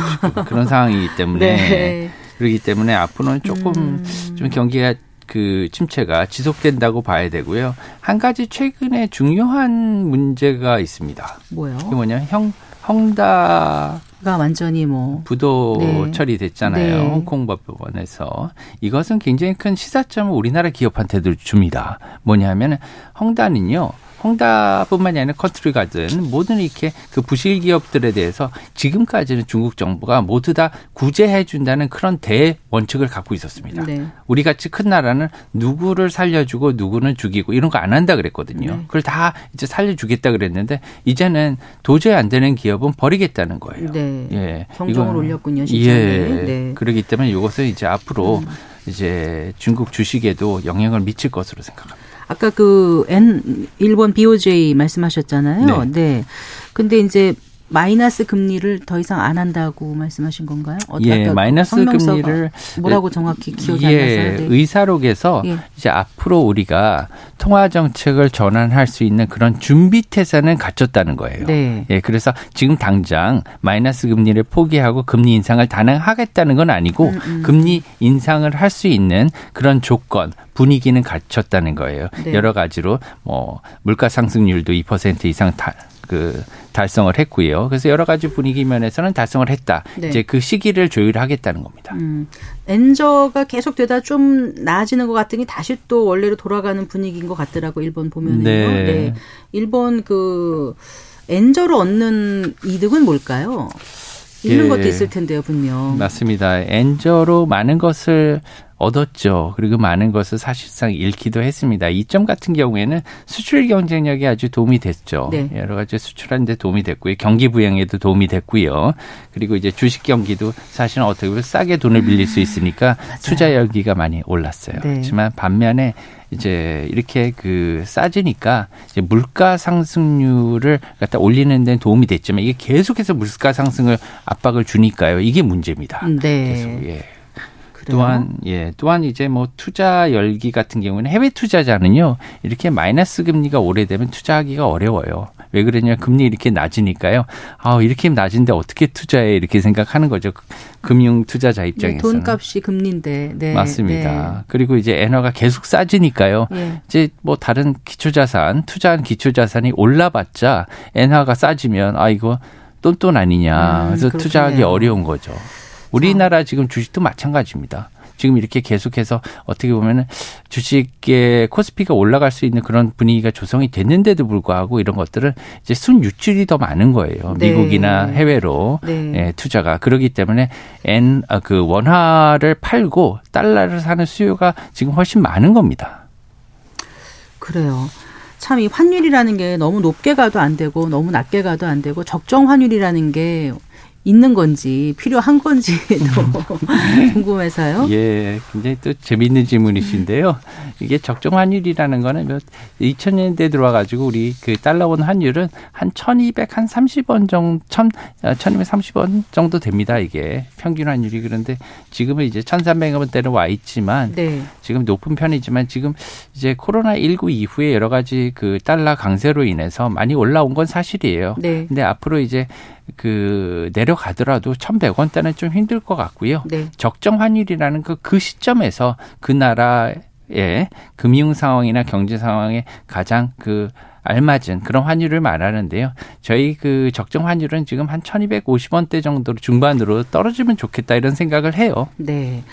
Speaker 5: 그런 상황이기 때문에 네. 그렇기 때문에 앞으로는 조금 음. 좀 경기가 그 침체가 지속된다고 봐야 되고요. 한 가지 최근에 중요한 문제가 있습니다.
Speaker 1: 뭐요?
Speaker 5: 그게 뭐냐? 형 헝다
Speaker 1: 가 완전히 뭐
Speaker 5: 부도 네. 처리됐잖아요. 네. 홍콩 법원에서 이것은 굉장히 큰 시사점을 우리나라 기업한테도 줍니다. 뭐냐하면 헝다는요. 헝다뿐만이 아니라 컨트리 가든 모든 이렇게 그 부실 기업들에 대해서 지금까지는 중국 정부가 모두 다 구제해 준다는 그런 대원칙을 갖고 있었습니다. 네. 우리 같이 큰 나라는 누구를 살려주고 누구는 죽이고 이런 거 안 한다 그랬거든요. 네. 그걸 다 이제 살려주겠다 그랬는데 이제는 도저히 안 되는 기업은 버리겠다는 거예요.
Speaker 1: 네. 예. 경종을 올렸군요. 시장에. 예.
Speaker 5: 네. 그렇기 때문에 이것은 이제 앞으로 음. 이제 중국 주식에도 영향을 미칠 것으로 생각합니다.
Speaker 1: 아까 그 N 일본 BOJ 말씀하셨잖아요. 네. 네. 근데 이제 마이너스 금리를 더 이상 안 한다고 말씀하신 건가요?
Speaker 5: 예, 마이너스 금리를
Speaker 1: 뭐라고 정확히 기억이 예, 안 나서
Speaker 5: 네. 의사록에서 예. 이제 앞으로 우리가 통화 정책을 전환할 수 있는 그런 준비 태세는 갖췄다는 거예요. 네. 예, 그래서 지금 당장 마이너스 금리를 포기하고 금리 인상을 단행하겠다는 건 아니고 음, 음. 금리 인상을 할 수 있는 그런 조건 분위기는 갖췄다는 거예요. 네. 여러 가지로 뭐 물가 상승률도 2% 이상 다, 그 달성을 했고요. 그래서 여러 가지 분위기 면에서는 달성을 했다. 네. 이제 그 시기를 조율하겠다는 겁니다. 음,
Speaker 1: 엔저가 계속되다 좀 나아지는 것 같더니 다시 또 원래로 돌아가는 분위기인 것 같더라고 일본 보면은요. 네. 네. 일본 그 엔저로 얻는 이득은 뭘까요? 있는 예. 것도 있을 텐데요, 분명.
Speaker 5: 맞습니다. 엔저로 많은 것을 얻었죠. 그리고 많은 것을 사실상 잃기도 했습니다. 이 점 같은 경우에는 수출 경쟁력이 아주 도움이 됐죠. 네. 여러 가지 수출하는 데 도움이 됐고요. 경기 부양에도 도움이 됐고요. 그리고 이제 주식 경기도 사실은 어떻게 보면 싸게 돈을 빌릴 수 있으니까 투자 열기가 많이 올랐어요. 네. 하지만 반면에 이제 이렇게 그 싸지니까 이제 물가 상승률을 갖다 올리는 데는 도움이 됐지만 이게 계속해서 물가 상승을 압박을 주니까요. 이게 문제입니다. 네. 계속 예. 또한 예 또한 이제 뭐 투자 열기 같은 경우는 해외 투자자는요 이렇게 마이너스 금리가 오래되면 투자하기가 어려워요. 왜 그러냐 금리 이렇게 낮으니까요. 아 이렇게 낮은데 어떻게 투자해 이렇게 생각하는 거죠. 금융 투자자 네, 입장에서는
Speaker 1: 돈값이 금리인데 네.
Speaker 5: 맞습니다. 네. 그리고 이제 엔화가 계속 싸지니까요. 네. 이제 뭐 다른 기초 자산 투자한 기초 자산이 올라봤자 엔화가 싸지면 아 이거 똔똔 아니냐. 음, 그래서 그 투자하기 어려운 거죠. 우리나라 지금 주식도 마찬가지입니다. 지금 이렇게 계속해서 어떻게 보면은 주식의 코스피가 올라갈 수 있는 그런 분위기가 조성이 됐는데도 불구하고 이런 것들은 이제 순 유출이 더 많은 거예요. 네. 미국이나 해외로 네. 예, 투자가 그러기 때문에 엔그 아, 원화를 팔고 달러를 사는 수요가 지금 훨씬 많은 겁니다.
Speaker 1: 그래요. 참 이 환율이라는 게 너무 높게 가도 안 되고 너무 낮게 가도 안 되고 적정 환율이라는 게 있는 건지 필요한 건지도 궁금해서요.
Speaker 5: 예, 굉장히 또 재미있는 질문이신데요. 이게 적정 환율이라는 거는 몇 2000년대 들어와 가지고 우리 그 달러 원 환율은 한 1200, 한 30원 정도, 1000, 1230원 정도 됩니다. 이게 평균 환율이 그런데 지금은 이제 1300원대로 와 있지만 네. 지금 높은 편이지만 지금 이제 코로나 19 이후에 여러 가지 그 달러 강세로 인해서 많이 올라온 건 사실이에요. 네. 근데 앞으로 이제 그 내려가더라도 천백 원대는 좀 힘들 것 같고요. 네. 적정 환율이라는 그, 그 시점에서 그 나라의 금융 상황이나 경제 상황에 가장 그 알맞은 그런 환율을 말하는데요. 저희 그 적정 환율은 지금 한 천이백 오십 원대 정도로 중반으로 떨어지면 좋겠다 이런 생각을 해요.
Speaker 1: 네.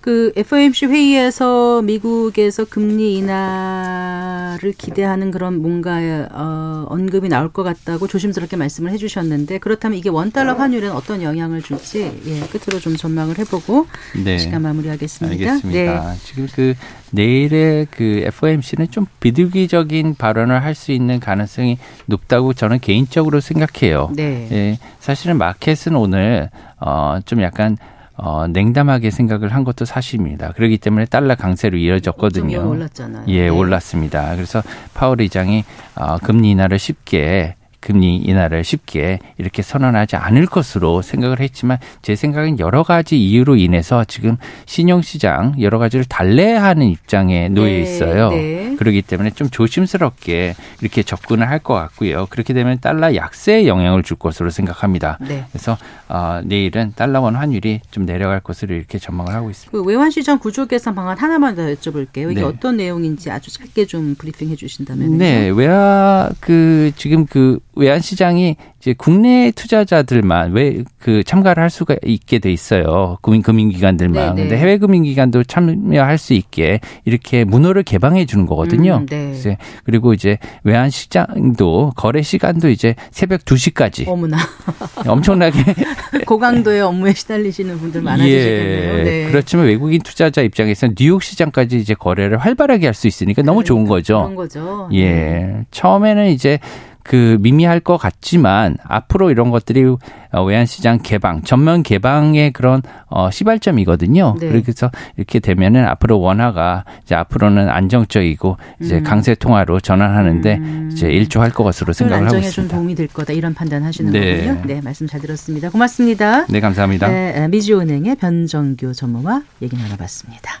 Speaker 1: 그 FOMC 회의에서 미국에서 금리 인하를 기대하는 그런 뭔가 어, 언급이 나올 것 같다고 조심스럽게 말씀을 해주셨는데 그렇다면 이게 원 달러 환율에는 어떤 영향을 줄지 예, 끝으로 좀 전망을 해보고 네. 시간 마무리하겠습니다.
Speaker 5: 알겠습니다. 네. 지금 그 내일의 그 FOMC는 좀 비둘기적인 발언을 할 수 있는 가능성이 높다고 저는 개인적으로 생각해요. 네. 예, 사실은 마켓은 오늘 어 좀 약간 어, 냉담하게 생각을 한 것도 사실입니다. 그렇기 때문에 달러 강세로 이어졌거든요.
Speaker 1: 올랐잖아요.
Speaker 5: 예, 네. 올랐습니다. 그래서 파월 의장이 어, 금리 인하를 쉽게 금리 인하를 쉽게 이렇게 선언하지 않을 것으로 생각을 했지만 제 생각엔 여러 가지 이유로 인해서 지금 신용시장 여러 가지를 달래하는 입장에 놓여 네, 있어요. 네. 그렇기 때문에 좀 조심스럽게 이렇게 접근을 할 것 같고요. 그렇게 되면 달러 약세에 영향을 줄 것으로 생각합니다. 네. 그래서 어, 내일은 달러원 환율이 좀 내려갈 것으로 이렇게 전망을 하고 있습니다.
Speaker 1: 그 외환시장 구조 개선 방안 하나만 더 여쭤볼게요. 이게 네. 어떤 내용인지 아주 짧게 좀 브리핑해 주신다면.
Speaker 5: 네, 외화 그 지금 그 외환 시장이 이제 국내 투자자들만 왜 그 참가를 할 수가 있게 돼 있어요. 국민 금융기관들만. 네네. 근데 해외 금융기관도 참여할 수 있게 이렇게 문호를 개방해 주는 거거든요. 음, 네. 이제 그리고 이제 외환 시장도 거래 시간도 이제 새벽 2시까지.
Speaker 1: 어머나.
Speaker 5: 엄청나게
Speaker 1: 고강도의 업무에 시달리시는 분들 많아지시겠네요. 예,
Speaker 5: 네. 그렇지만 외국인 투자자 입장에서는 뉴욕 시장까지 이제 거래를 활발하게 할 수 있으니까 너무 좋은 그러니까 거죠.
Speaker 1: 그런 거죠.
Speaker 5: 예. 네. 처음에는 이제 그 미미할 것 같지만 앞으로 이런 것들이 어, 외환시장 개방, 전면 개방의 그런 어 시발점이거든요. 네. 그래서 이렇게 되면은 앞으로 원화가 이제 앞으로는 안정적이고 이제 음. 강세 통화로 전환하는데 음. 이제 일조할 것으로 생각을 하고 있습니다.
Speaker 1: 좀 도움이 될 거다 이런 판단하시는 네. 거군요. 네, 말씀 잘 들었습니다. 고맙습니다.
Speaker 5: 네, 감사합니다.
Speaker 1: 네, 미주은행의 변정규 전무와 얘기 나눠봤습니다.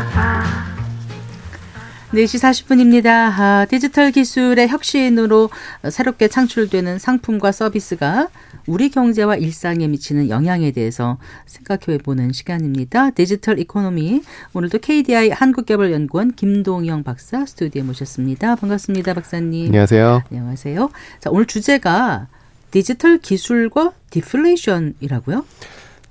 Speaker 1: 4시 40분입니다. 아, 디지털 기술의 혁신으로 새롭게 창출되는 상품과 서비스가 우리 경제와 일상에 미치는 영향에 대해서 생각해 보는 시간입니다. digital economy. 오늘도 KDI 한국개발연구원 김동영 박사 스튜디오에 모셨습니다. 반갑습니다, 박사님.
Speaker 6: 안녕하세요.
Speaker 1: 안녕하세요. 자, 오늘 주제가 디지털 기술과 디플레이션이라고요?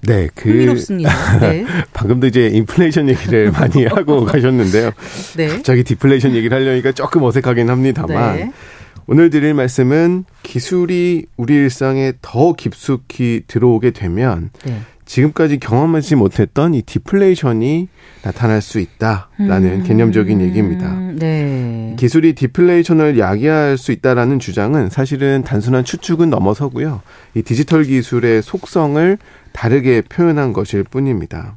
Speaker 6: 네,
Speaker 1: 그 흥미롭습니다. 네.
Speaker 6: 방금도 이제 인플레이션 얘기를 많이 하고 가셨는데요. 네. 갑자기 디플레이션 얘기를 하려니까 조금 어색하긴 합니다만 네. 오늘 드릴 말씀은 기술이 우리 일상에 더 깊숙이 들어오게 되면 네. 지금까지 경험하지 못했던 이 디플레이션이 나타날 수 있다라는 음, 개념적인 얘기입니다. 네. 기술이 디플레이션을 야기할 수 있다라는 주장은 사실은 단순한 추측은 넘어서고요. 이 디지털 기술의 속성을 다르게 표현한 것일 뿐입니다.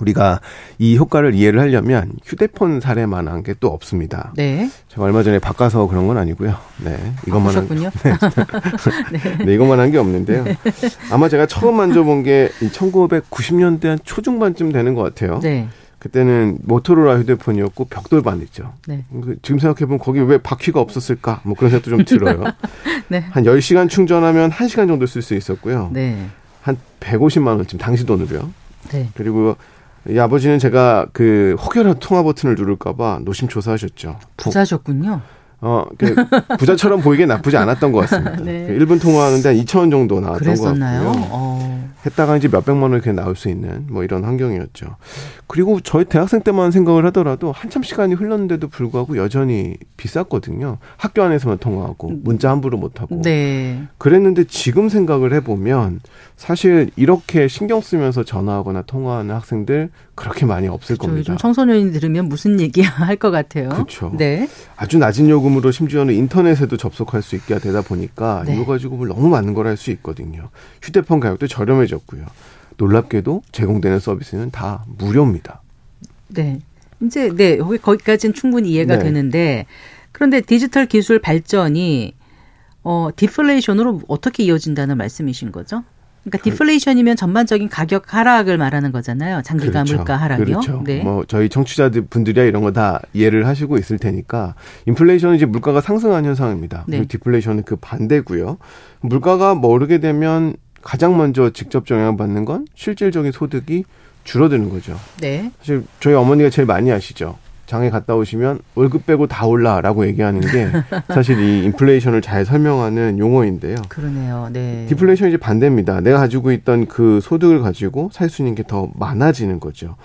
Speaker 6: 우리가 이 효과를 이해를 하려면 휴대폰 사례만한 게 또 없습니다. 네. 제가 얼마 전에 바꿔서 그런 건 아니고요. 네.
Speaker 1: 이것만 한 네.
Speaker 6: 네. 네. 이것만 한 게 없는데요. 네. 아마 제가 처음 만져본 게 1990년대 한 초중반쯤 되는 것 같아요. 네. 그때는 모토로라 휴대폰이었고 벽돌반 있죠. 네. 그 지금 생각해보면 거기 왜 바퀴가 없었을까? 뭐 그런 생각도 좀 들어요. 네. 한 10시간 충전하면 1시간 정도 쓸 수 있었고요. 네. 한 150만 원쯤 당시 돈으로요. 네. 그리고 이 아버지는 제가 그 혹여나 통화 버튼을 누를까봐 노심초사하셨죠.
Speaker 1: 부자셨군요.
Speaker 6: 어, 그 부자처럼 보이게 나쁘지 않았던 것 같습니다. 네. 1분 통화하는데 한 2천 원 정도 나왔던 그랬었나요? 것 같고요. 어. 했다가 이제 몇백만 원 이렇게 나올 수 있는 뭐 이런 환경이었죠. 그리고 저희 대학생 때만 생각을 하더라도 한참 시간이 흘렀는데도 불구하고 여전히 비쌌거든요. 학교 안에서만 통화하고 문자 함부로 못 하고. 네. 그랬는데 지금 생각을 해 보면 사실 이렇게 신경 쓰면서 전화하거나 통화하는 학생들 그렇게 많이 없을 그렇죠. 겁니다.
Speaker 1: 요즘 청소년이 들으면 무슨 얘기야 할것 같아요.
Speaker 6: 그렇죠. 네. 아주 낮은 요금으로 심지어는 인터넷에도 접속할 수 있게 되다 보니까 네. 이거 가지고 뭘 너무 많은 걸 할 수 있거든요. 휴대폰 가격도 저렴해 졌고요. 놀랍게도 제공되는 서비스는 다 무료입니다.
Speaker 1: 네. 이제 네 거기까지는 충분히 이해가 네. 되는데 그런데 디지털 기술 발전이 어 디플레이션으로 어떻게 이어진다는 말씀이신 거죠? 그러니까 디플레이션이면 전반적인 가격 하락을 말하는 거잖아요. 장기가 그렇죠. 물가 하락이요.
Speaker 6: 그렇죠. 네. 뭐 저희 청취자들 분들이야 이런 거 다 이해를 하시고 있을 테니까 인플레이션은 이제 물가가 상승한 현상입니다. 네. 디플레이션은 그 반대고요. 물가가 모르게 되면 가장 먼저 직접 영향받는 건 실질적인 소득이 줄어드는 거죠. 네. 사실 저희 어머니가 제일 많이 아시죠. 장에 갔다 오시면 월급 빼고 다 올라라고 얘기하는 게 사실 이 인플레이션을 잘 설명하는 용어인데요.
Speaker 1: 그러네요. 네.
Speaker 6: 디플레이션이 이제 반대입니다. 내가 가지고 있던 그 소득을 가지고 살 수 있는 게 더 많아지는 거죠.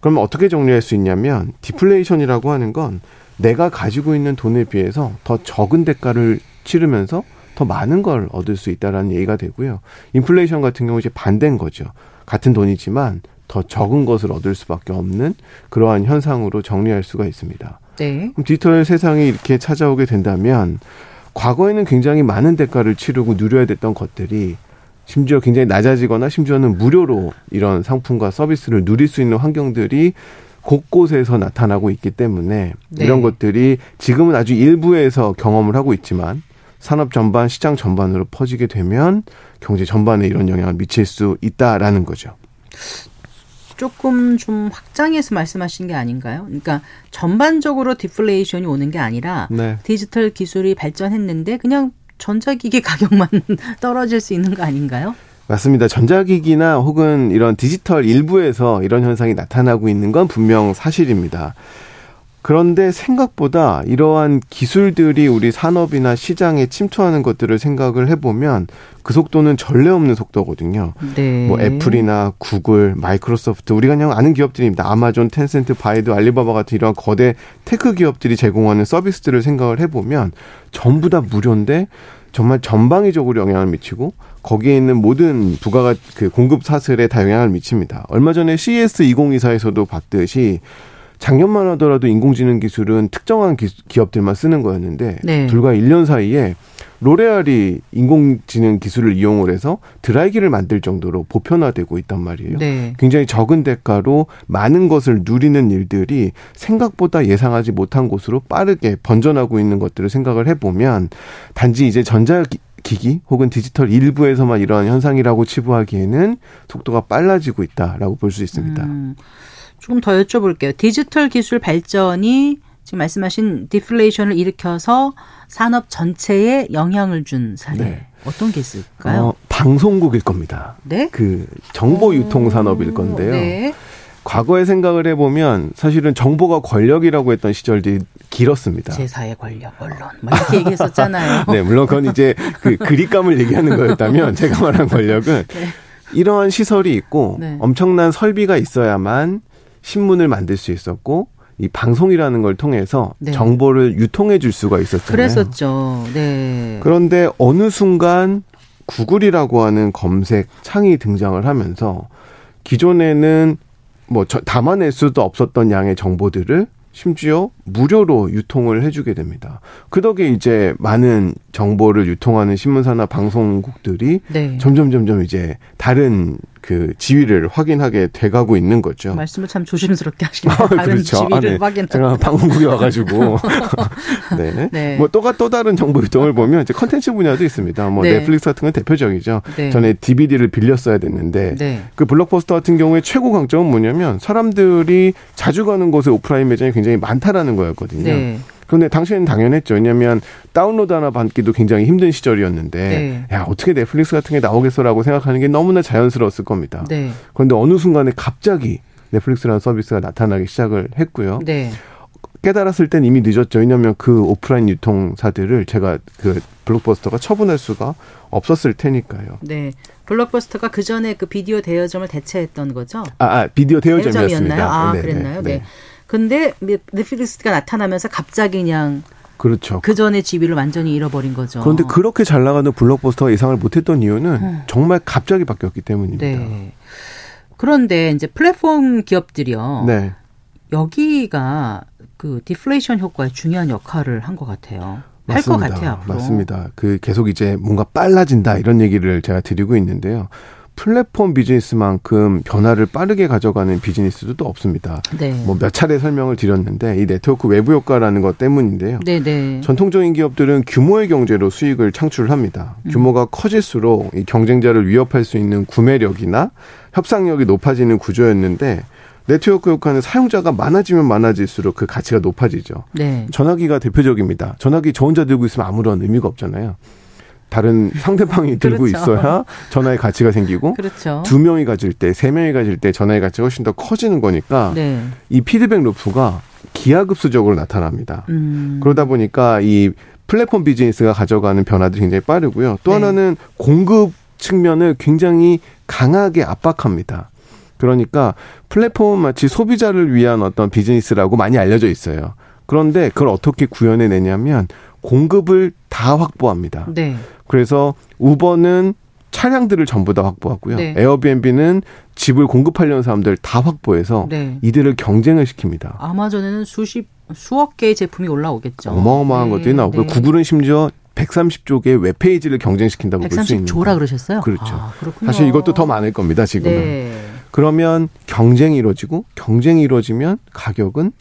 Speaker 6: 그럼 어떻게 정리할 수 있냐면 디플레이션이라고 하는 건 내가 가지고 있는 돈에 비해서 더 적은 대가를 치르면서 더 많은 걸 얻을 수 있다라는 얘기가 되고요. 인플레이션 같은 경우 이제 반대인 거죠. 같은 돈이지만 더 적은 것을 얻을 수밖에 없는 그러한 현상으로 정리할 수가 있습니다. 네. 디지털 세상이 이렇게 찾아오게 된다면 과거에는 굉장히 많은 대가를 치르고 누려야 됐던 것들이 심지어 굉장히 낮아지거나 심지어는 무료로 이런 상품과 서비스를 누릴 수 있는 환경들이 곳곳에서 나타나고 있기 때문에 네. 이런 것들이 지금은 아주 일부에서 경험을 하고 있지만 산업 전반, 시장 전반으로 퍼지게 되면 경제 전반에 이런 영향을 미칠 수 있다라는 거죠.
Speaker 1: 조금 좀 확장해서 말씀하신 게 아닌가요? 그러니까 전반적으로 디플레이션이 오는 게 아니라 네. 디지털 기술이 발전했는데 그냥 전자기기 가격만 떨어질 수 있는 거 아닌가요?
Speaker 6: 맞습니다. 전자기기나 혹은 이런 디지털 일부에서 이런 현상이 나타나고 있는 건 분명 사실입니다. 그런데 생각보다 이러한 기술들이 우리 산업이나 시장에 침투하는 것들을 생각을 해보면 그 속도는 전례 없는 속도거든요. 네. 뭐 애플이나 구글, 마이크로소프트 우리가 그냥 아는 기업들입니다. 아마존, 텐센트, 바이두, 알리바바 같은 이런 거대 tech 기업들이 제공하는 서비스들을 생각을 해보면 전부 다 무료인데 정말 전방위적으로 영향을 미치고 거기에 있는 모든 부가가 그 공급 사슬에 다 영향을 미칩니다. 얼마 전에 CES 2024에서도 봤듯이 작년만 하더라도 인공지능 기술은 특정한 기, 업들만 쓰는 거였는데 네. 불과 1년 사이에 로레알이 인공지능 기술을 이용을 해서 드라이기를 만들 정도로 보편화되고 있단 말이에요. 네. 굉장히 적은 대가로 많은 것을 누리는 일들이 생각보다 예상하지 못한 곳으로 빠르게 번져나고 있는 것들을 생각을 해보면 단지 이제 전자 기기 혹은 디지털 일부에서만 이러한 현상이라고 치부하기에는 속도가 빨라지고 있다라고 볼 수 있습니다. 음.
Speaker 1: 조금 더 여쭤볼게요. 디지털 기술 발전이 지금 말씀하신 디플레이션을 일으켜서 산업 전체에 영향을 준 사례 네. 어떤 게 있을까요? 어,
Speaker 6: 방송국일 겁니다. 네? 그 정보 유통 산업일 건데요. 네. 과거에 생각을 해보면 사실은 정보가 권력이라고 했던 시절들이 길었습니다.
Speaker 1: 제4의 권력, 언론. 뭐 이렇게 얘기했었잖아요.
Speaker 6: 네, 물론 그건 이제 그 그립감을 얘기하는 거였다면 제가 말한 권력은 네. 이러한 시설이 있고 네. 엄청난 설비가 있어야만 신문을 만들 수 있었고 이 방송이라는 걸 통해서 네. 정보를 유통해 줄 수가 있었잖아요.
Speaker 1: 그랬었죠. 네.
Speaker 6: 그런데 어느 순간 구글이라고 하는 검색 창이 등장을 하면서 기존에는 뭐 담아낼 수도 없었던 양의 정보들을 심지어 무료로 유통을 해주게 됩니다. 그 덕에 이제 많은 정보를 유통하는 신문사나 방송국들이 네. 점점 점점 이제 다른 그 지위를 확인하게 돼가고 있는 거죠.
Speaker 1: 말씀을 참 조심스럽게 하시네요. 아, 다른 그렇죠. 지위를 아, 네. 확인.
Speaker 6: 제가 방송국에 와가지고 네. 네. 뭐또 또 다른 정보 유통을 보면 이제 컨텐츠 분야도 있습니다. 뭐 네. 넷플릭스 같은 건 대표적이죠. 네. 전에 DVD를 빌렸어야 됐는데 네. 그 블록버스터 같은 경우에 최고 강점은 뭐냐면 사람들이 자주 가는 곳에 오프라인 매장이 굉장히 많다라는 거였거든요. 네. 그런데 당시에는 당연했죠. 왜냐하면 다운로드 하나 받기도 굉장히 힘든 시절이었는데 네. 야 어떻게 넷플릭스 같은 게 나오겠어라고 생각하는 게 너무나 자연스러웠을 겁니다. 네. 그런데 어느 순간에 갑자기 넷플릭스라는 서비스가 나타나기 시작을 했고요. 네. 깨달았을 땐 이미 늦었죠. 왜냐하면 그 오프라인 유통사들을 제가 그 블록버스터가 처분할 수가 없었을 테니까요.
Speaker 1: 네. 블록버스터가 그 전에 그 비디오 대여점을 대체했던 거죠?
Speaker 6: 아, 아 비디오 대여점이었습니다.
Speaker 1: 아, 네, 그랬나요? 네. 네. 근데 넷플릭스가 나타나면서 갑자기 그냥
Speaker 6: 그렇죠.
Speaker 1: 그 전에 지위를 완전히 잃어버린 거죠.
Speaker 6: 그런데 그렇게 잘 나가는 블록버스터가 예상을 못했던 이유는 음. 정말 갑자기 바뀌었기 때문입니다. 네.
Speaker 1: 그런데 이제 플랫폼 기업들이요. 네. 여기가 그 디플레이션 효과에 중요한 역할을 한 것 같아요. 할 것 같아요. 앞으로.
Speaker 6: 맞습니다. 그 계속 이제 뭔가 빨라진다 이런 얘기를 제가 드리고 있는데요. 플랫폼 비즈니스만큼 변화를 빠르게 가져가는 비즈니스도 또 없습니다. 네. 뭐몇 차례 설명을 드렸는데 이 네트워크 외부 효과라는 것 때문인데요. 네, 네. 전통적인 기업들은 규모의 경제로 수익을 창출합니다. 음. 규모가 커질수록 이 경쟁자를 위협할 수 있는 구매력이나 협상력이 높아지는 구조였는데 네트워크 효과는 사용자가 많아지면 많아질수록 그 가치가 높아지죠. 네. 전화기가 대표적입니다. 전화기 저 혼자 들고 있으면 아무런 의미가 없잖아요. 다른 상대방이 들고 그렇죠. 있어야 전화의 가치가 생기고 그렇죠. 두 명이 가질 때, 세 명이 가질 때 전화의 가치가 훨씬 더 커지는 거니까 네. 이 피드백 루프가 기하급수적으로 나타납니다. 음. 그러다 보니까 이 플랫폼 비즈니스가 가져가는 변화들이 굉장히 빠르고요. 또 네. 하나는 공급 측면을 굉장히 강하게 압박합니다. 그러니까 플랫폼은 마치 소비자를 위한 어떤 비즈니스라고 많이 알려져 있어요. 그런데 그걸 어떻게 구현해내냐면 공급을 다 확보합니다. 네. 그래서 우버는 차량들을 전부 다 확보하고요. 네. 에어비앤비는 집을 공급하려는 사람들 다 확보해서 네. 이들을 경쟁을 시킵니다.
Speaker 1: 아마존에는 수십 수억 개의 제품이 올라오겠죠.
Speaker 6: 어마어마한 네. 것들이 나오고 네. 구글은 심지어 130조 개의 웹페이지를 경쟁시킨다고 볼 수 있는
Speaker 1: 130조라 그러셨어요?
Speaker 6: 그렇죠. 아, 사실 이것도 더 많을 겁니다, 지금은. 네. 그러면 경쟁이 이루어지고 경쟁이 이루어지면 가격은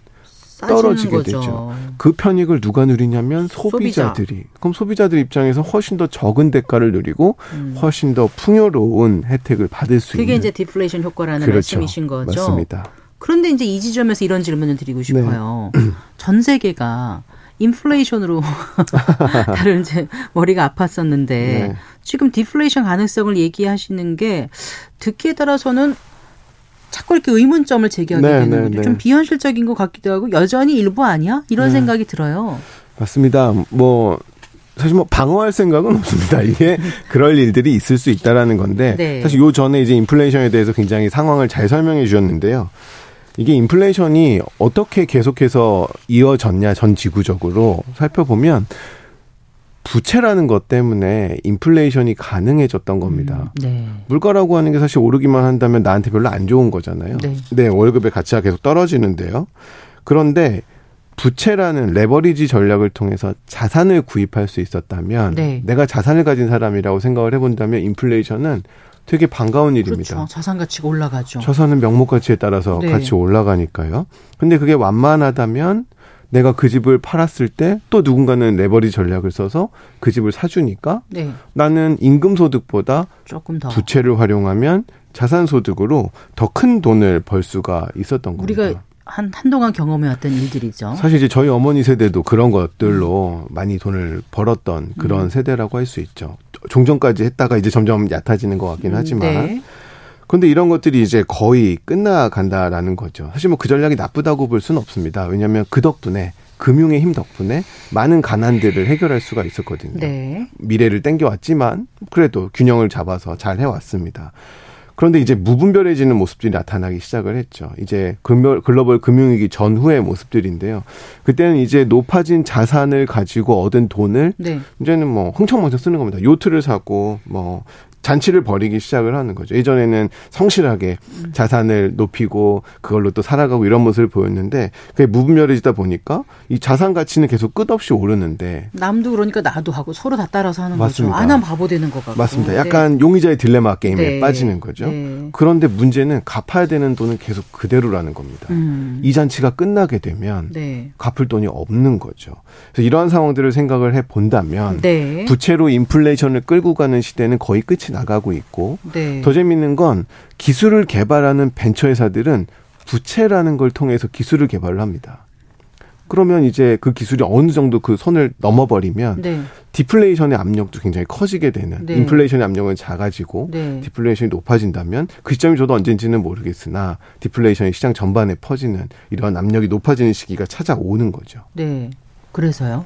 Speaker 6: 떨어지게 거죠. 되죠. 그 편익을 누가 누리냐면 소비자들이. 소비자. 그럼 소비자들 입장에서 훨씬 더 적은 대가를 누리고 음. 훨씬 더 풍요로운 혜택을 받을 수
Speaker 1: 그게
Speaker 6: 있는.
Speaker 1: 그게 이제 디플레이션 효과라는 그렇죠. 말씀이신 거죠.
Speaker 6: 맞습니다.
Speaker 1: 그런데 이제 이 지점에서 이런 질문을 드리고 싶어요. 네. 전 세계가 인플레이션으로 다들 이제 머리가 아팠었는데 네. 지금 디플레이션 가능성을 얘기하시는 게 듣기에 따라서는 자꾸 이렇게 의문점을 제기하게 네, 되는 네, 거죠. 네. 좀 비현실적인 것 같기도 하고 여전히 일부 아니야? 이런 네. 생각이 들어요.
Speaker 6: 맞습니다. 뭐 사실 뭐 방어할 생각은 없습니다. 이게 그럴 일들이 있을 수 있다라는 건데 네. 사실 요 전에 이제 인플레이션에 대해서 굉장히 상황을 잘 설명해 주셨는데요. 이게 인플레이션이 어떻게 계속해서 이어졌냐 전 지구적으로 살펴보면 부채라는 것 때문에 인플레이션이 가능해졌던 겁니다. 음, 네. 물가라고 하는 게 사실 오르기만 한다면 나한테 별로 안 좋은 거잖아요. 네. 네, 월급의 가치가 계속 떨어지는데요. 그런데 부채라는 레버리지 전략을 통해서 자산을 구입할 수 있었다면 네. 내가 자산을 가진 사람이라고 생각을 해본다면 인플레이션은 되게 반가운 일입니다.
Speaker 1: 그렇죠. 자산 가치가 올라가죠.
Speaker 6: 자산은 명목 가치에 따라서 네. 같이 올라가니까요. 근데 그게 완만하다면 내가 그 집을 팔았을 때 또 누군가는 레버리 전략을 써서 그 집을 사주니까 네. 나는 임금 소득보다 조금 더 부채를 활용하면 자산 소득으로 더 큰 돈을 벌 수가 있었던
Speaker 1: 우리가 겁니다. 한 한동안 경험해왔던 일들이죠.
Speaker 6: 사실 이제 저희 어머니 세대도 그런 것들로 음. 많이 돈을 벌었던 그런 음. 세대라고 할 수 있죠. 종전까지 했다가 이제 점점 얕아지는 것 같긴 음, 하지만. 네. 그런데 이런 것들이 이제 거의 끝나간다라는 거죠. 사실 뭐 그 전략이 나쁘다고 볼 수는 없습니다. 왜냐하면 그 덕분에 금융의 힘 덕분에 많은 가난들을 해결할 수가 있었거든요. 네. 미래를 땡겨왔지만 그래도 균형을 잡아서 잘 해왔습니다. 그런데 이제 무분별해지는 모습들이 나타나기 시작을 했죠. 이제 글로벌 금융위기 전후의 모습들인데요. 그때는 이제 높아진 자산을 가지고 얻은 돈을 네. 이제는 뭐 흥청망청 쓰는 겁니다. 요트를 사고 뭐 잔치를 벌이기 시작을 하는 거죠. 예전에는 성실하게 음. 자산을 높이고 그걸로 또 살아가고 이런 모습을 보였는데 그게 무분별해지다 보니까 이 자산 가치는 계속 끝없이 오르는데
Speaker 1: 남도 그러니까 나도 하고 서로 다 따라서 하는 맞습니다. 거죠. 안 하면 바보 되는 것 같고.
Speaker 6: 맞습니다. 약간 네. 용의자의 딜레마 게임에 네. 빠지는 거죠. 네. 그런데 문제는 갚아야 되는 돈은 계속 그대로라는 겁니다. 음. 이 잔치가 끝나게 되면 네. 갚을 돈이 없는 거죠. 그래서 이러한 상황들을 생각을 해 본다면 네. 부채로 인플레이션을 끌고 가는 시대는 거의 끝이 나가고 있고 네. 더 재밌는 건 기술을 개발하는 벤처 회사들은 부채라는 걸 통해서 기술을 개발을 합니다. 그러면 이제 그 기술이 어느 정도 그 선을 넘어버리면 네. 디플레이션의 압력도 굉장히 커지게 되는 네. 인플레이션의 압력은 작아지고 네. 디플레이션이 높아진다면 그 시점이 저도 언젠지는 모르겠으나 디플레이션이 시장 전반에 퍼지는 이러한 압력이 높아지는 시기가 찾아오는 거죠.
Speaker 1: 네. 그래서요?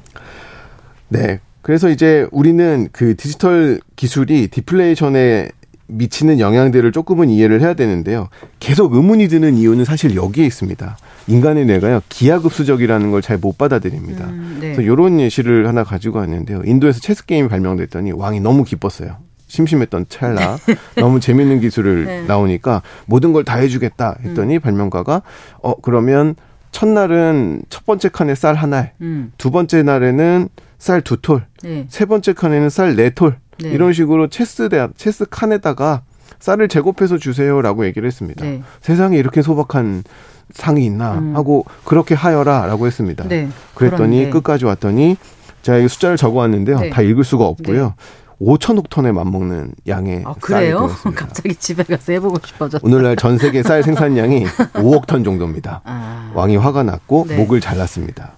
Speaker 6: 네. 그래서 이제 우리는 그 디지털 기술이 디플레이션에 미치는 영향들을 조금은 이해를 해야 되는데요. 계속 의문이 드는 이유는 사실 여기에 있습니다. 인간의 뇌가요 기하급수적이라는 걸 잘 못 받아들입니다. 음, 네. 그래서 이런 예시를 하나 가지고 왔는데요. 인도에서 체스 게임이 발명됐더니 왕이 너무 기뻤어요. 심심했던 찰나 너무 재밌는 기술을 네. 나오니까 모든 걸 다 해주겠다 했더니 음. 발명가가 어 그러면 첫날은 첫 번째 칸에 쌀 하나, 음. 두 번째 날에는 쌀 두 톨, 네. 세 번째 칸에는 쌀 네 톨. 네. 이런 식으로 체스 대 체스 칸에다가 쌀을 제곱해서 주세요라고 얘기를 했습니다. 네. 세상에 이렇게 소박한 상이 있나 음. 하고 그렇게 하여라라고 했습니다. 네. 그랬더니 그런데. 끝까지 왔더니 제가 이 숫자를 적어왔는데요. 네. 다 읽을 수가 없고요. 5천억 톤에 맞먹는 양의 아, 쌀이 되었습니다.
Speaker 1: 갑자기 집에 가서 해보고 싶어졌어.
Speaker 6: 오늘날 전 세계 쌀 생산량이 5억 톤 정도입니다. 아. 왕이 화가 났고 네. 목을 잘랐습니다.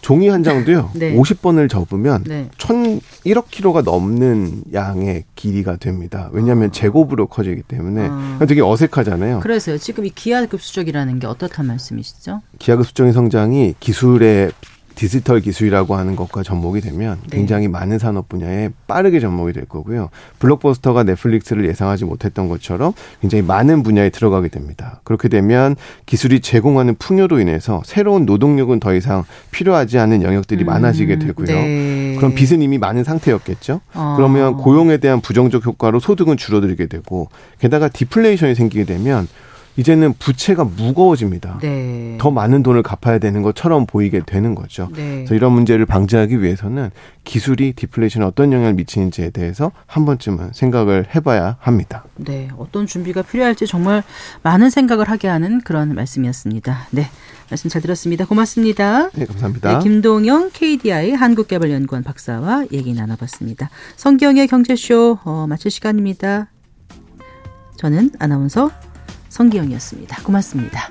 Speaker 6: 종이 한 장도요. 네. 50번을 접으면 네. 1,001억 킬로가 넘는 양의 길이가 됩니다. 왜냐하면 아. 제곱으로 커지기 때문에 아. 되게 어색하잖아요.
Speaker 1: 그래서요. 지금 이 기하급수적이라는 게 어떻단 말씀이시죠?
Speaker 6: 기하급수적인 성장이 기술의 디지털 기술이라고 하는 것과 접목이 되면 네. 굉장히 많은 산업 분야에 빠르게 접목이 될 거고요. 블록버스터가 넷플릭스를 예상하지 못했던 것처럼 굉장히 많은 분야에 들어가게 됩니다. 그렇게 되면 기술이 제공하는 풍요로 인해서 새로운 노동력은 더 이상 필요하지 않은 영역들이 음, 많아지게 되고요. 네. 그럼 빚은 이미 많은 상태였겠죠. 어. 그러면 고용에 대한 부정적 효과로 소득은 줄어들게 되고 게다가 디플레이션이 생기게 되면 이제는 부채가 무거워집니다. 네. 더 많은 돈을 갚아야 되는 것처럼 보이게 되는 거죠. 네. 그래서 이런 문제를 방지하기 위해서는 기술이 디플레이션에 어떤 영향을 미치는지에 대해서 한 번쯤은 생각을 해봐야 합니다.
Speaker 1: 네, 어떤 준비가 필요할지 정말 많은 생각을 하게 하는 그런 말씀이었습니다. 네, 말씀 잘 들었습니다. 고맙습니다.
Speaker 6: 네, 감사합니다.
Speaker 1: 네, 김동영 KDI 한국개발연구원 박사와 얘기 나눠봤습니다. 성기영의 경제쇼 어, 마칠 시간입니다. 저는 아나운서 성기영이었습니다. 고맙습니다.